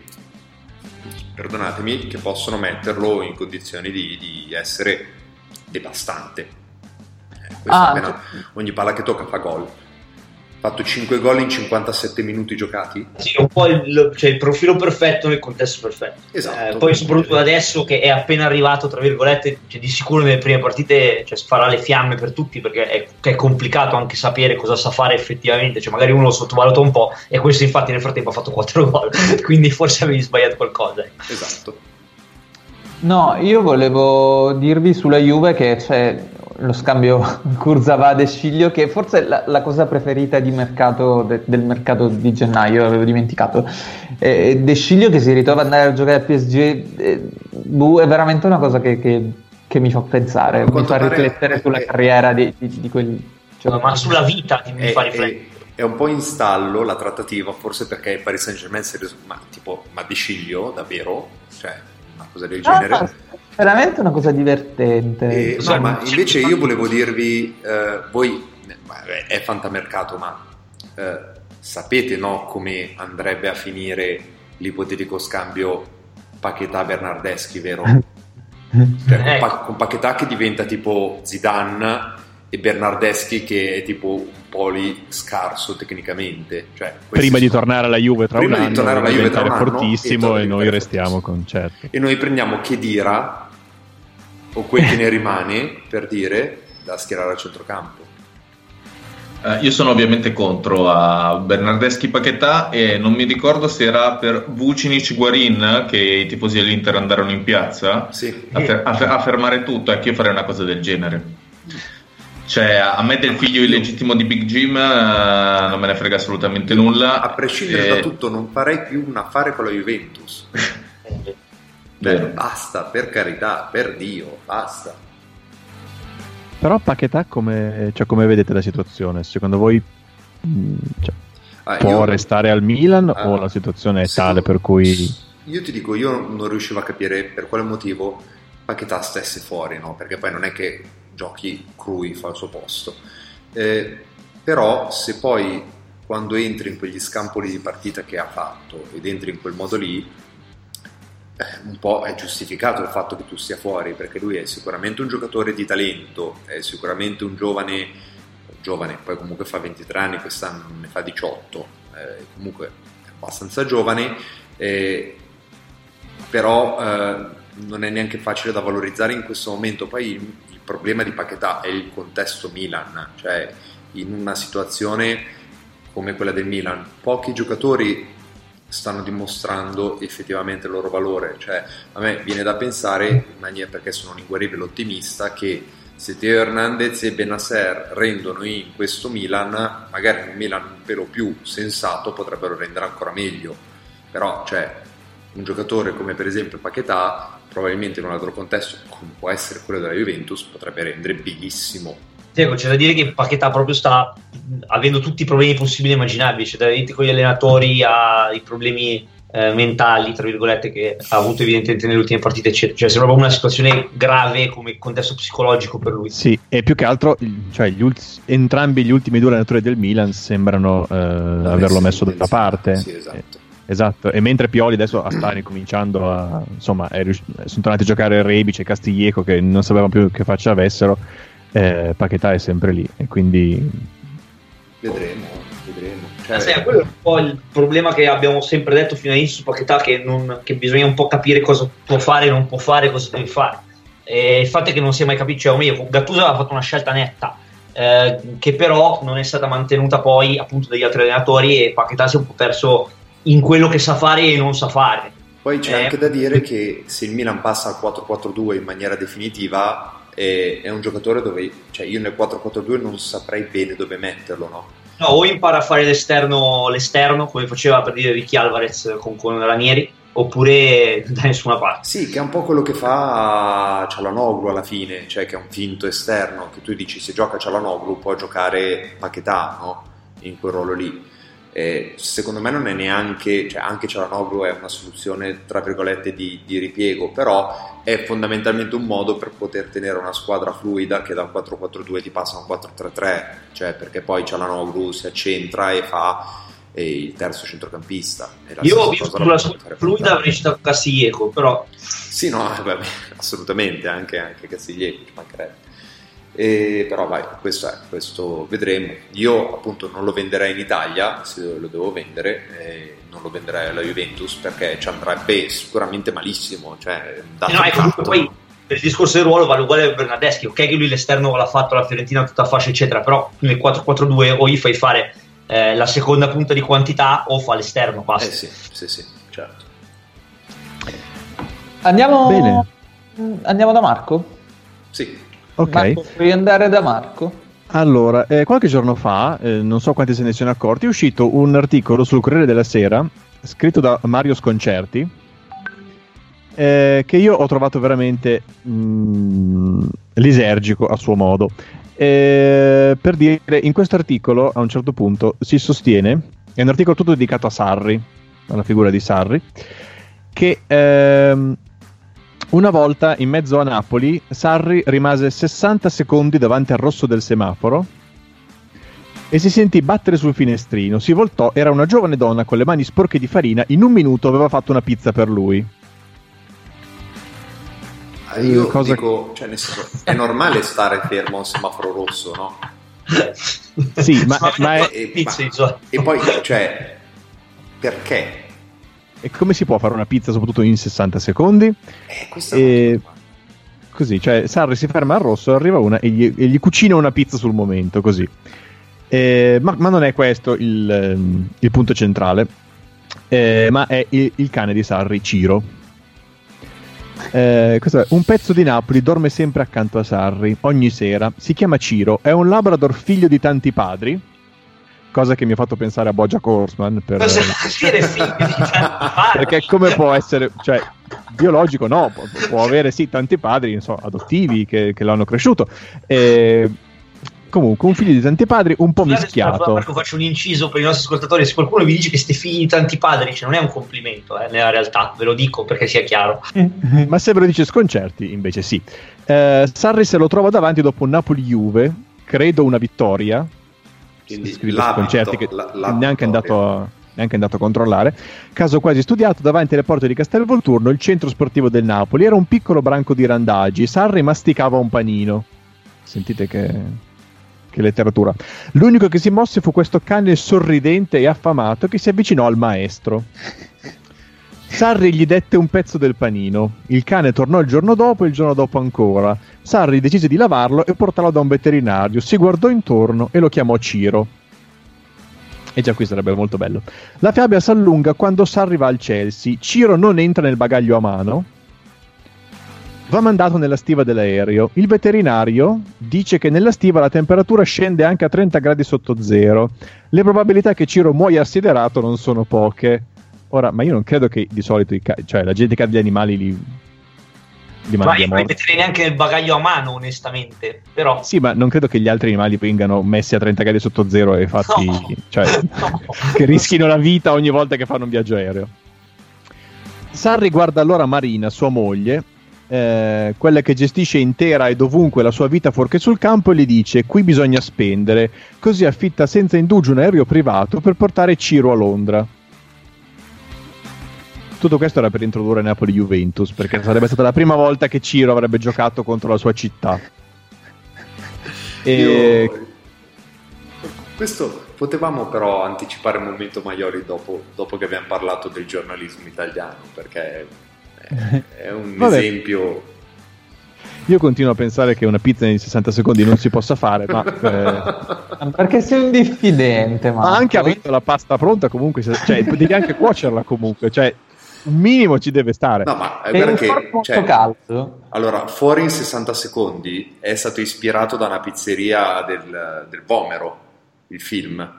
perdonatemi, che possono metterlo in condizioni di, di essere devastante. Eh, Ah, appena- ogni palla che tocca fa gol. Fatto 5 gol in 57 minuti giocati. Sì, un po' il, cioè, il profilo perfetto nel contesto perfetto. Esatto. Eh, poi soprattutto adesso che è appena arrivato, tra virgolette, cioè, di sicuro nelle prime partite cioè, farà le fiamme per tutti perché è, è complicato anche sapere cosa sa fare effettivamente, cioè, magari uno lo sottovaluta un po' e questo infatti nel frattempo ha fatto 4 gol, quindi forse avevi sbagliato qualcosa. ecco. Esatto. No, io volevo dirvi sulla Juve che c'è lo scambio Kurzawa e Sciglio, che forse è la, la cosa preferita di mercato, de- del mercato di gennaio, avevo dimenticato. Eh, De Sciglio che si ritrova ad andare a giocare a PSG eh, boh, è veramente una cosa che, che- che mi fa pensare, mi fa riflettere è- sulla carriera di, di, di quelli. cioè- Ma sulla vita mi È, fa riflettere. è un po' in stallo la trattativa, forse perché il Paris Saint Germain si è reso, ma tipo, ma di Sciglio, davvero? Cioè, una cosa del genere. Ah, veramente una cosa divertente. Eh, no, ma invece io volevo dirvi, eh, voi, ma è- fantamercato, ma eh, sapete no, come andrebbe a finire l'ipotetico scambio Paquetà-Bernardeschi, vero? Cioè, con, Ecco. Pa- con Paquetà che diventa tipo Zidane e Bernardeschi che è tipo un poli scarso tecnicamente. Cioè, Prima di sono- tornare alla Juve tra Prima un di anno, tornare alla Juve tra diventare un anno, fortissimo esatto, e noi restiamo con certo. E noi prendiamo Chedira o quel che ne rimane per dire da schierare al centrocampo. Eh, io sono ovviamente contro a Bernardeschi Paquetà e non mi ricordo se era per Vucinic Guarin che i tifosi dell'Inter andarono in piazza Sì. a, fer- a fer- a fermare tutto. Ecco, io farei una cosa del genere. Cioè, a me del figlio illegittimo di Big Jim eh, non me ne frega assolutamente nulla. A prescindere Eh, da tutto, non farei più un affare con la Juventus. vero. Basta, per carità, per Dio, basta. Però Paquetà come, cioè, come vedete la situazione? Secondo voi mh, cioè, Ah, può io- restare al Milan Ah, o la situazione è secondo- tale per cui... Io ti dico, io non riuscivo a capire per quale motivo Paquetà stesse fuori, no? Perché poi non è che giochi Cruyff al suo posto. Eh, però se poi quando entri in quegli scampoli di partita che ha fatto ed entri in quel modo lì, un po' è giustificato il fatto che tu sia fuori, perché lui è sicuramente un giocatore di talento, è sicuramente un giovane, giovane, poi comunque fa 23 anni, quest'anno ne fa 18, eh, comunque è abbastanza giovane, eh, però eh, non è neanche facile da valorizzare in questo momento. Poi il, il problema di Paquetà è il contesto Milan, cioè in una situazione come quella del Milan, pochi giocatori stanno dimostrando effettivamente il loro valore. Cioè, a me viene da pensare, in maniera, perché sono un inguaribile ottimista, che se Teo Hernandez e Benasser rendono in questo Milan, magari un Milan un pelo più sensato potrebbero rendere ancora meglio. Però, cioè, un giocatore come per esempio Paquetà, probabilmente in un altro contesto, come può essere quello della Juventus, potrebbe rendere benissimo. Diego, c'è da dire che Paquetà proprio sta avendo tutti i problemi possibili e immaginabili, cioè dai con gli allenatori ai problemi eh, mentali, tra virgolette, che ha avuto evidentemente nelle ultime partite, eccetera. Cioè, sembra proprio una situazione grave come contesto psicologico per lui. Sì, e più che altro, cioè, gli ult- entrambi gli ultimi due allenatori del Milan sembrano eh, averlo messo da parte. Sì, esatto. Eh, Esatto, e mentre Pioli adesso sta ricominciando a. insomma, rius- sono tornati a giocare Rebic e Castiglieco che non sapevano più che faccia avessero. Eh, Paquetà è sempre lì e quindi. Vedremo, vedremo. Cioè, Eh, sai, quello è un po' il problema che abbiamo sempre detto fino all'inizio su Paquetà, che, non- che bisogna un po' capire cosa può fare e non può fare, cosa deve fare. E il fatto è che non si è mai capito, cioè, o meglio, Gattuso aveva fatto una scelta netta, eh, che però non è stata mantenuta poi appunto dagli altri allenatori e Paquetà si è un po' perso in quello che sa fare e non sa fare. Poi c'è Eh, anche da dire che se il Milan passa al 4-4-2 in maniera definitiva è, è un giocatore dove, cioè io nel 4-4-2 non saprei bene dove metterlo, no? No, o impara a fare l'esterno, l'esterno come faceva per dire Ricky Alvarez con, con Ranieri, oppure da nessuna parte. Sì, che è un po' quello che fa Cialanoglu alla fine, cioè che è un finto esterno, che tu dici se gioca Cialanoglu può giocare Paquetà, no? In quel ruolo lì. Eh, secondo me non è neanche, cioè anche Cialanoglu è una soluzione tra virgolette di, di ripiego, però è fondamentalmente un modo per poter tenere una squadra fluida che dal 4-4-2 ti passa a un 4-3-3, cioè perché poi Cialanoglu si accentra e fa eh, il terzo centrocampista. Io ho visto sulla fare fluida avrei citato Castiglieco, però Sì, no, vabbè, assolutamente, anche, anche Castiglieri, ci mancherebbe. E, però vai, questo è, questo vedremo. Io appunto non lo venderei in Italia, se lo devo vendere, eh, non lo venderei alla Juventus perché ci andrebbe sicuramente malissimo. Cioè, Eh no, e fatto- poi per il discorso del ruolo vale uguale a Bernardeschi, ok che lui l'esterno l'ha fatto alla Fiorentina tutta fascia eccetera, però nel 4-4-2 o gli fai fare eh, la seconda punta di quantità o fa l'esterno, Eh basta. sì, sì, sì, certo. Andiamo, Bene. andiamo da Marco? Sì, Ok. Marco, puoi andare da Marco? Allora, eh, qualche giorno fa, eh, non so quanti se ne siano accorti, è uscito un articolo sul Corriere della Sera, scritto da Mario Sconcerti, eh, che io ho trovato veramente mm, lisergico a suo modo. Eh, per dire, in questo articolo, a un certo punto, si sostiene, è un articolo tutto dedicato a Sarri, alla figura di Sarri, che ehm, una volta in mezzo a Napoli, Sarri rimase 60 secondi davanti al rosso del semaforo e si sentì battere sul finestrino. Si voltò, era una giovane donna con le mani sporche di farina. In un minuto aveva fatto una pizza per lui. Ah, io cosa- dico, cioè, senso, è normale stare fermo a un semaforo rosso, no? Sì, ma, ma è, E, Pizza, ma- e poi, cioè, perché? E come si può fare una pizza soprattutto in 60 secondi? Eh, E-. Così, cioè Sarri si ferma al rosso, arriva una e gli, e gli cucina una pizza sul momento, così. Eh, ma, ma non è questo il, ehm, il punto centrale, eh, ma è il, il cane di Sarri, Ciro. Eh, un pezzo di Napoli dorme sempre accanto a Sarri, ogni sera. Si chiama Ciro, è un Labrador figlio di tanti padri, cosa che mi ha fatto pensare a Bojack Horseman. Per, Cosa dire figlio di tanti padri? perché come può essere, cioè, biologico no, può, può avere sì tanti padri, so, adottivi che, che l'hanno cresciuto. Eh, comunque, un figlio di tanti padri un po' Scusate, mischiato. Marco, faccio un inciso per i nostri ascoltatori. Se qualcuno vi dice che siete figli di tanti padri, cioè non è un complimento, eh, nella realtà, ve lo dico perché sia chiaro. Ma se ve lo dice sconcerti, invece sì. Eh, Sarri se lo trova davanti dopo Napoli-Juve, credo una vittoria. Quindi scrive la Sconcerti vitto- che la- la neanche è, andato a, neanche andato a controllare. Caso quasi studiato, davanti alle porte di Castelvolturno, il centro sportivo del Napoli, era un piccolo branco di randaggi. Sarri masticava un panino. Sentite che, che letteratura. L'unico che si mosse fu questo cane sorridente e affamato che si avvicinò al maestro. Sarri gli dette un pezzo del panino. Il cane tornò il giorno dopo e il giorno dopo ancora. Sarri decise di lavarlo e portarlo da un veterinario. Si guardò intorno e lo chiamò Ciro. E già qui sarebbe molto bello. La fiaba si allunga quando Sarri va al Chelsea. Ciro non entra nel bagaglio a mano. Va mandato nella stiva dell'aereo. Il veterinario dice che nella stiva la temperatura scende anche a 30 gradi sotto zero. Le probabilità che Ciro muoia assiderato non sono poche. Ora, ma io non credo che di solito ca- cioè, la genetica degli animali li, li Ma io non metterei neanche nel bagaglio a mano, onestamente. Però. Sì, ma non credo che gli altri animali vengano messi a 30 gradi sotto zero e fatti. No. cioè, No. che rischino la vita ogni volta che fanno un viaggio aereo. Sarri guarda allora Marina, sua moglie, eh, quella che gestisce intera e dovunque la sua vita fuorché sul campo, e gli dice: Qui bisogna spendere. Così affitta senza indugio un aereo privato per portare Ciro a Londra. Tutto questo era per introdurre Napoli Juventus, perché sarebbe stata la prima volta che Ciro avrebbe giocato contro la sua città. E... Io- Questo potevamo però anticipare il momento Maiori dopo, dopo che abbiamo parlato del giornalismo italiano, perché è, è un Vabbè. esempio. Io continuo a pensare che una pizza in 60 secondi non si possa fare, ma, eh, Perché sei un diffidente, ma ma anche avendo la pasta pronta, comunque, cioè, devi anche cuocerla comunque, cioè, un minimo ci deve stare. No, ma è un perché molto cioè, caldo. allora, fuori in 60 secondi è stato ispirato da una pizzeria del, del Vomero, il film.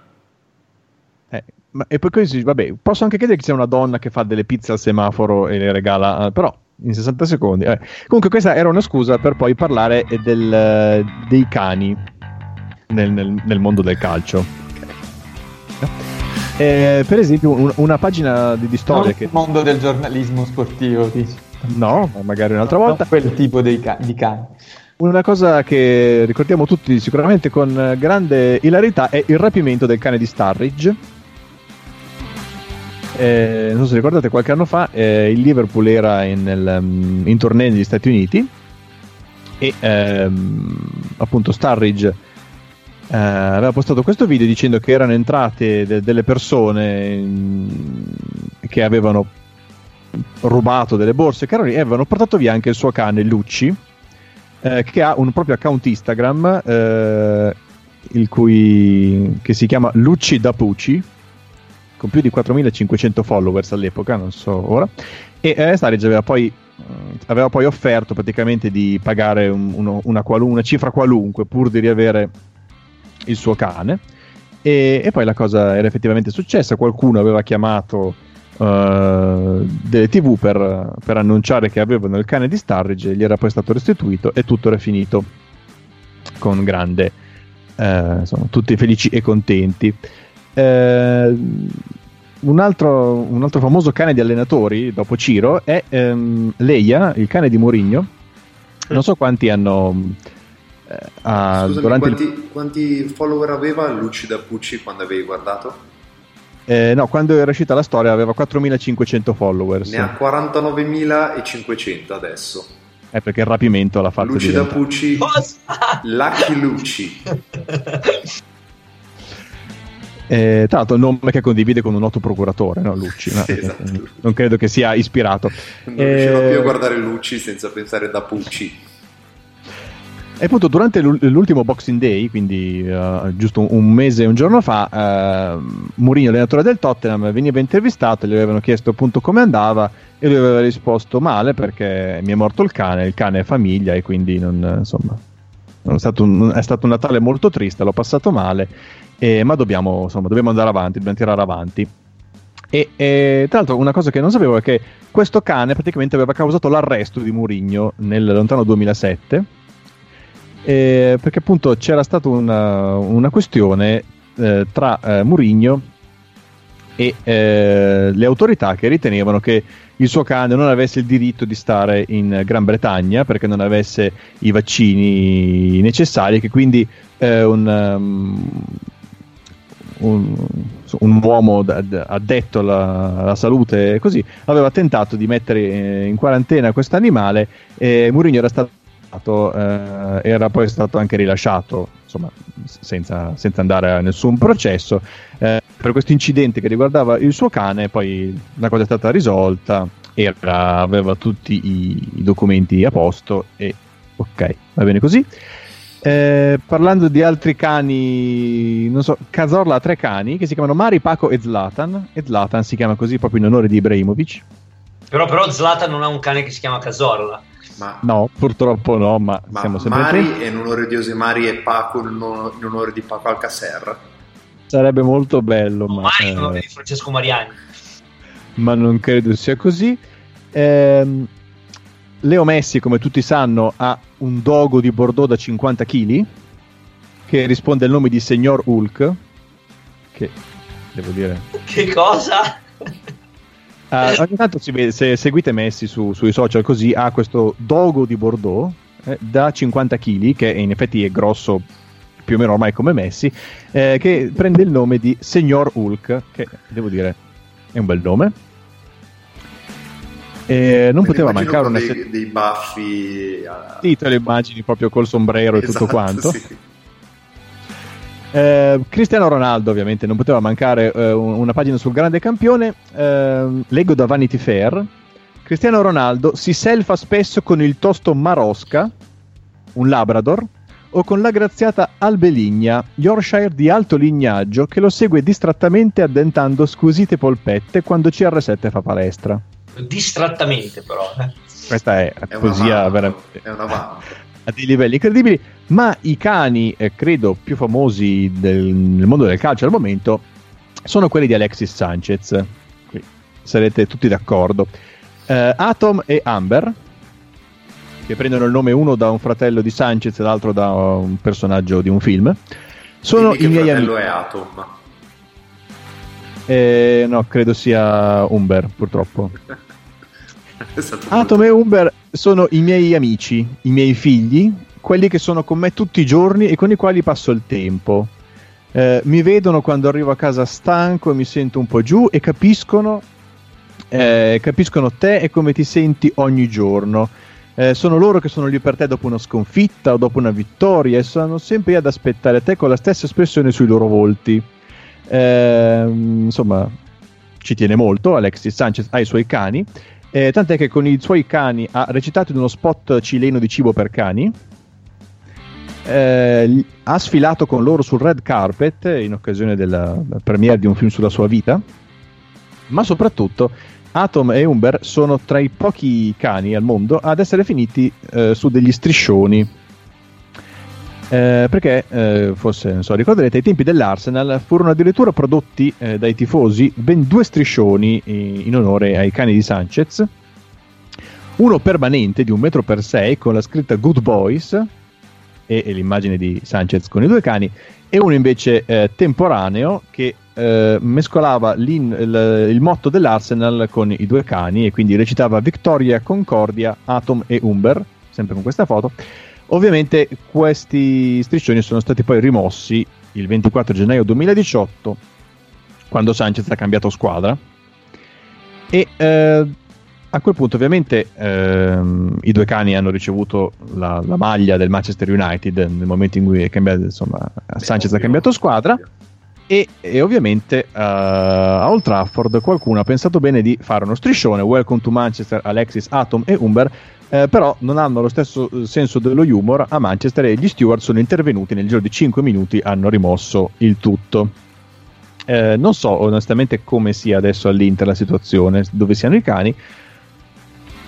Eh, ma- e poi così, vabbè, posso anche chiedere che sia una donna che fa delle pizze al semaforo e le regala, eh, però in 60 secondi. eh. Comunque questa era una scusa per poi parlare eh, del, eh, dei cani nel, nel- nel mondo del calcio. Eh, per esempio, un- una pagina di, di storia Non che... il mondo del giornalismo sportivo, dici. No, ma magari un'altra volta. Non quel tipo dei ca- di cani. Una cosa che ricordiamo tutti sicuramente con grande ilarità è il rapimento del cane di Starridge. Eh, non so se ricordate, qualche anno fa eh, il Liverpool era in, nel, mm, in tournée negli Stati Uniti e ehm, appunto Starridge eh, aveva postato questo video dicendo che erano entrate de- delle persone mm, che avevano rubato delle borse caroli e avevano portato via anche il suo cane Lucci eh, che ha un proprio account Instagram eh, il cui che si chiama Lucci da Pucci con più di 4500 followers all'epoca non so ora e eh, Starridge aveva poi eh, aveva poi offerto praticamente di pagare un- uno- una, qualu- una cifra qualunque pur di riavere il suo cane. E, e poi la cosa era effettivamente successa. Qualcuno aveva chiamato eh, delle tv per, per annunciare che avevano il cane di Starridge gli era poi stato restituito e tutto era finito con grande eh, insomma tutti felici e contenti. Eh, un, altro, un altro famoso cane di allenatori dopo Ciro è ehm, Leia il cane di Mourinho. Non so quanti hanno ha- Scusami, durante il- quanti, quanti follower aveva Lucida Pucci quando avevi guardato? Eh, no, quando era uscita la storia aveva 4500 followers. Ne ha 49.500 adesso. Eh, perché il rapimento l'ha fatto Lucida diventare- Pucci, Cosa? Lucky Lucci. Eh, tra l'altro il nome che condivide con un noto procuratore, no? Lucci. no? Sì, esatto. Non credo che sia ispirato. Non riuscirò Eh, più a guardare Lucci senza pensare da Pucci. E appunto durante l'ul- l'ultimo Boxing Day, quindi eh, giusto un, mese e un giorno fa, eh, Mourinho, allenatore del Tottenham, veniva intervistato, gli avevano chiesto appunto come andava e lui aveva risposto male perché mi è morto il cane, il cane è famiglia e quindi non, insomma, non è, stato un, è stato un Natale molto triste, l'ho passato male, eh, ma dobbiamo, insomma, dobbiamo andare avanti, dobbiamo tirare avanti. E, e, tra l'altro una cosa che non sapevo è che questo cane praticamente aveva causato l'arresto di Mourinho nel lontano 2007 eh, perché appunto c'era stata una, una questione eh, tra eh, Mourinho e eh, le autorità che ritenevano che il suo cane non avesse il diritto di stare in Gran Bretagna perché non avesse i vaccini necessari che quindi eh, un, um, un, un uomo d- d- addetto alla, alla salute così aveva tentato di mettere eh, in quarantena questo animale e Mourinho era stato eh, era poi stato anche rilasciato insomma senza, senza andare a nessun processo eh, per questo incidente che riguardava il suo cane poi la cosa è stata risolta era- aveva tutti i, i documenti a posto e ok va bene così eh, parlando di altri cani, non so, Cazorla ha tre cani che si chiamano Mari, Paco e Zlatan. E Zlatan si chiama così proprio in onore di Ibrahimovic. Però, però Zlatan non ha un cane che si chiama Casorla. Ma, No, purtroppo no, ma, ma siamo sempre Mari è in onore di Osemari e Paco in on- in onore di Paco Alcacer. Sarebbe molto bello, ma, Mari nome eh, di Francesco Mariani. ma non credo sia così. Ehm, Leo Messi, come tutti sanno, ha un dogo di Bordeaux da 50 kg che risponde al nome di Signor Hulk. Che devo dire, Che cosa? Uh, ogni tanto si vede, se seguite Messi su, sui social così, ha questo dogo di Bordeaux eh, da 50 kg, che in effetti è grosso più o meno ormai come Messi, eh, che prende il nome di Signor Hulk, che devo dire è un bel nome. E non Me poteva mancare una dei, se- dei baffi. a- Sì, te le immagini proprio col sombrero e tutto Esatto, quanto. sì. Eh, Cristiano Ronaldo, ovviamente, non poteva mancare eh, un- una pagina sul grande campione. Ehm, leggo da Vanity Fair. Cristiano Ronaldo si selfa spesso con il tosto Marosca, un Labrador, o con la graziata Albeligna, Yorkshire di alto lignaggio, che lo segue distrattamente addentando squisite polpette quando CR7 fa palestra. Distrattamente, però. eh. Questa è, È una poesia veramente È una. A dei livelli incredibili, ma i cani, eh, credo, più famosi del, nel mondo del calcio al momento sono quelli di Alexis Sanchez. Qui sarete tutti d'accordo. Eh, Atom e Amber, che prendono il nome uno da un fratello di Sanchez e l'altro da un personaggio di un film, sono Dimmi che i miei fratello amici. è Atom. Eh, no, credo sia Umber, purtroppo. Atom e Umber sono i miei amici, i miei figli, quelli che sono con me tutti i giorni e con i quali passo il tempo. Eh, mi vedono quando arrivo a casa stanco e mi sento un po' giù e capiscono, eh, capiscono te e come ti senti ogni giorno. Eh, sono loro che sono lì per te dopo una sconfitta o dopo una vittoria e sono sempre lì ad aspettare te con la stessa espressione sui loro volti. Ehm, insomma, ci tiene molto. Alexis Sanchez ha i suoi cani. Eh, tant'è che con i suoi cani ha recitato in uno spot cileno di cibo per cani. eh, ha sfilato con loro sul red carpet in occasione della premiere di un film sulla sua vita. Ma soprattutto Atom e Umber sono tra i pochi cani al mondo ad essere finiti eh, su degli striscioni. Eh, perché, eh, forse non so, ricorderete, ai tempi dell'Arsenal furono addirittura prodotti eh, dai tifosi ben due striscioni in onore ai cani di Sanchez. Uno permanente di un metro per sei con la scritta Good Boys e, e l'immagine di Sanchez con i due cani, e uno invece eh, temporaneo che eh, mescolava il, il motto dell'Arsenal con i due cani e quindi recitava Victoria, Concordia, Atom e Umber, sempre con questa foto. Ovviamente questi striscioni sono stati poi rimossi il 24 gennaio 2018 quando Sanchez ha cambiato squadra. E eh, a quel punto ovviamente ehm, i due cani hanno ricevuto la, la maglia del Manchester United nel momento in cui è cambiato, insomma, Sanchez ha cambiato squadra. E, e ovviamente eh, a Old Trafford qualcuno ha pensato bene di fare uno striscione. Welcome to Manchester Alexis Atom e Umber eh, però non hanno lo stesso eh, senso dello humor a Manchester e gli steward sono intervenuti nel giro di 5 minuti hanno rimosso il tutto Eh, non so onestamente come sia adesso all'Inter la situazione dove siano i cani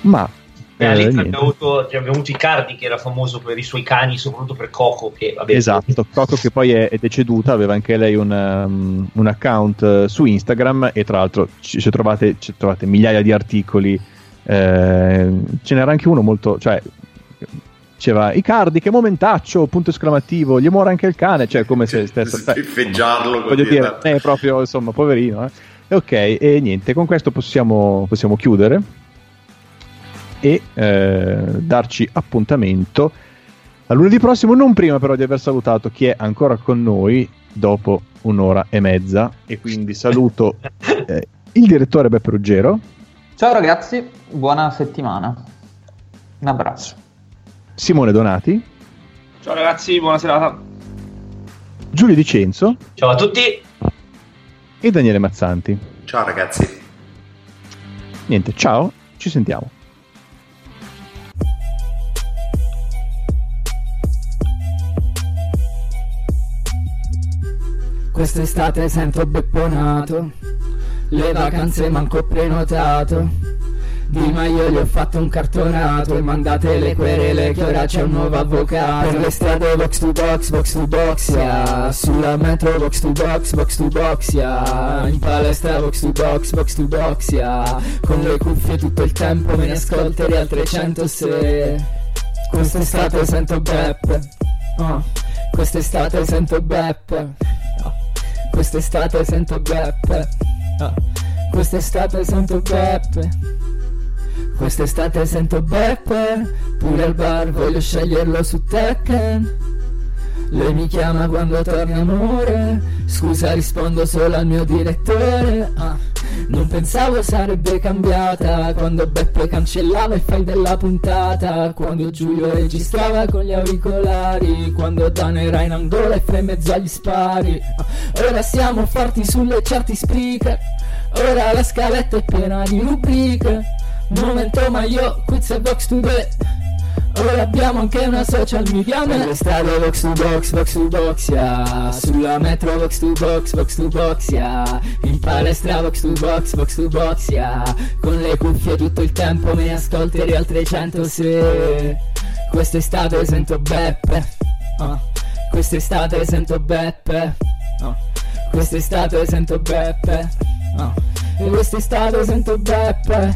ma Beh, eh, all'Inter abbiamo avuto, abbiamo avuto Icardi che era famoso per i suoi cani, soprattutto per Coco. Che, vabbè, Esatto, Coco che poi è, è deceduta, aveva anche lei un, um, un account eh, su Instagram e tra l'altro ci, ci trovate, ci trovate migliaia di articoli, eh, ce n'era anche uno molto, cioè diceva Icardi che momentaccio, punto esclamativo, gli muore anche il cane, cioè come se stesse... così, voglio dire, è proprio insomma poverino. eh. E Ok, e niente, con questo possiamo, possiamo chiudere e eh, darci appuntamento a lunedì prossimo, non prima però di aver salutato chi è ancora con noi dopo un'ora e mezza e quindi saluto eh, il direttore Beppe Ruggero, Ciao ragazzi, buona settimana. Un abbraccio. Simone Donati, Ciao ragazzi, buona serata. Giulio Dicenzo Ciao a tutti. e Daniele Mazzanti. Ciao ragazzi. Niente, ciao, ci sentiamo. Quest'estate sento bepponato Le vacanze manco prenotato. Di ma io gli ho fatto un cartonato. E mandate le querele che ora c'è un nuovo avvocato. Per le strade box to box, box to box, yeah. Sulla metro box to box, box to box, yeah. In palestra box to box, box to box, yeah. Con le cuffie tutto il tempo me ne ascolterei altre cento se Quest'estate sento Beppe oh. Quest'estate sento Beppe oh. Quest'estate sento Beppe oh. Quest'estate sento Beppe. Quest'estate sento Beppe. Pure al bar voglio sceglierlo su Tekken lei mi chiama quando torna amore. Scusa rispondo solo al mio direttore. Ah, Non pensavo sarebbe cambiata Quando Beppe cancellava il file della puntata Quando Giulio registrava con gli auricolari Quando Dan era in angola e fa in mezzo agli spari. Ah, Ora siamo forti sulle charti speaker Ora la scaletta è piena di rubriche. Momento ma io quiz e box today Ora abbiamo anche una social media Nelle strade Vox to Box, Vox to Box, yeah Sulla metro Vox to Box, Vox to Box, yeah In palestra Vox to Box, Vox to Box, yeah Con le cuffie tutto il tempo mi ascolterei al 300 se Quest'estate sento Beppe uh. Quest'estate sento Beppe uh. Quest'estate sento Beppe uh. E quest'estate sento Beppe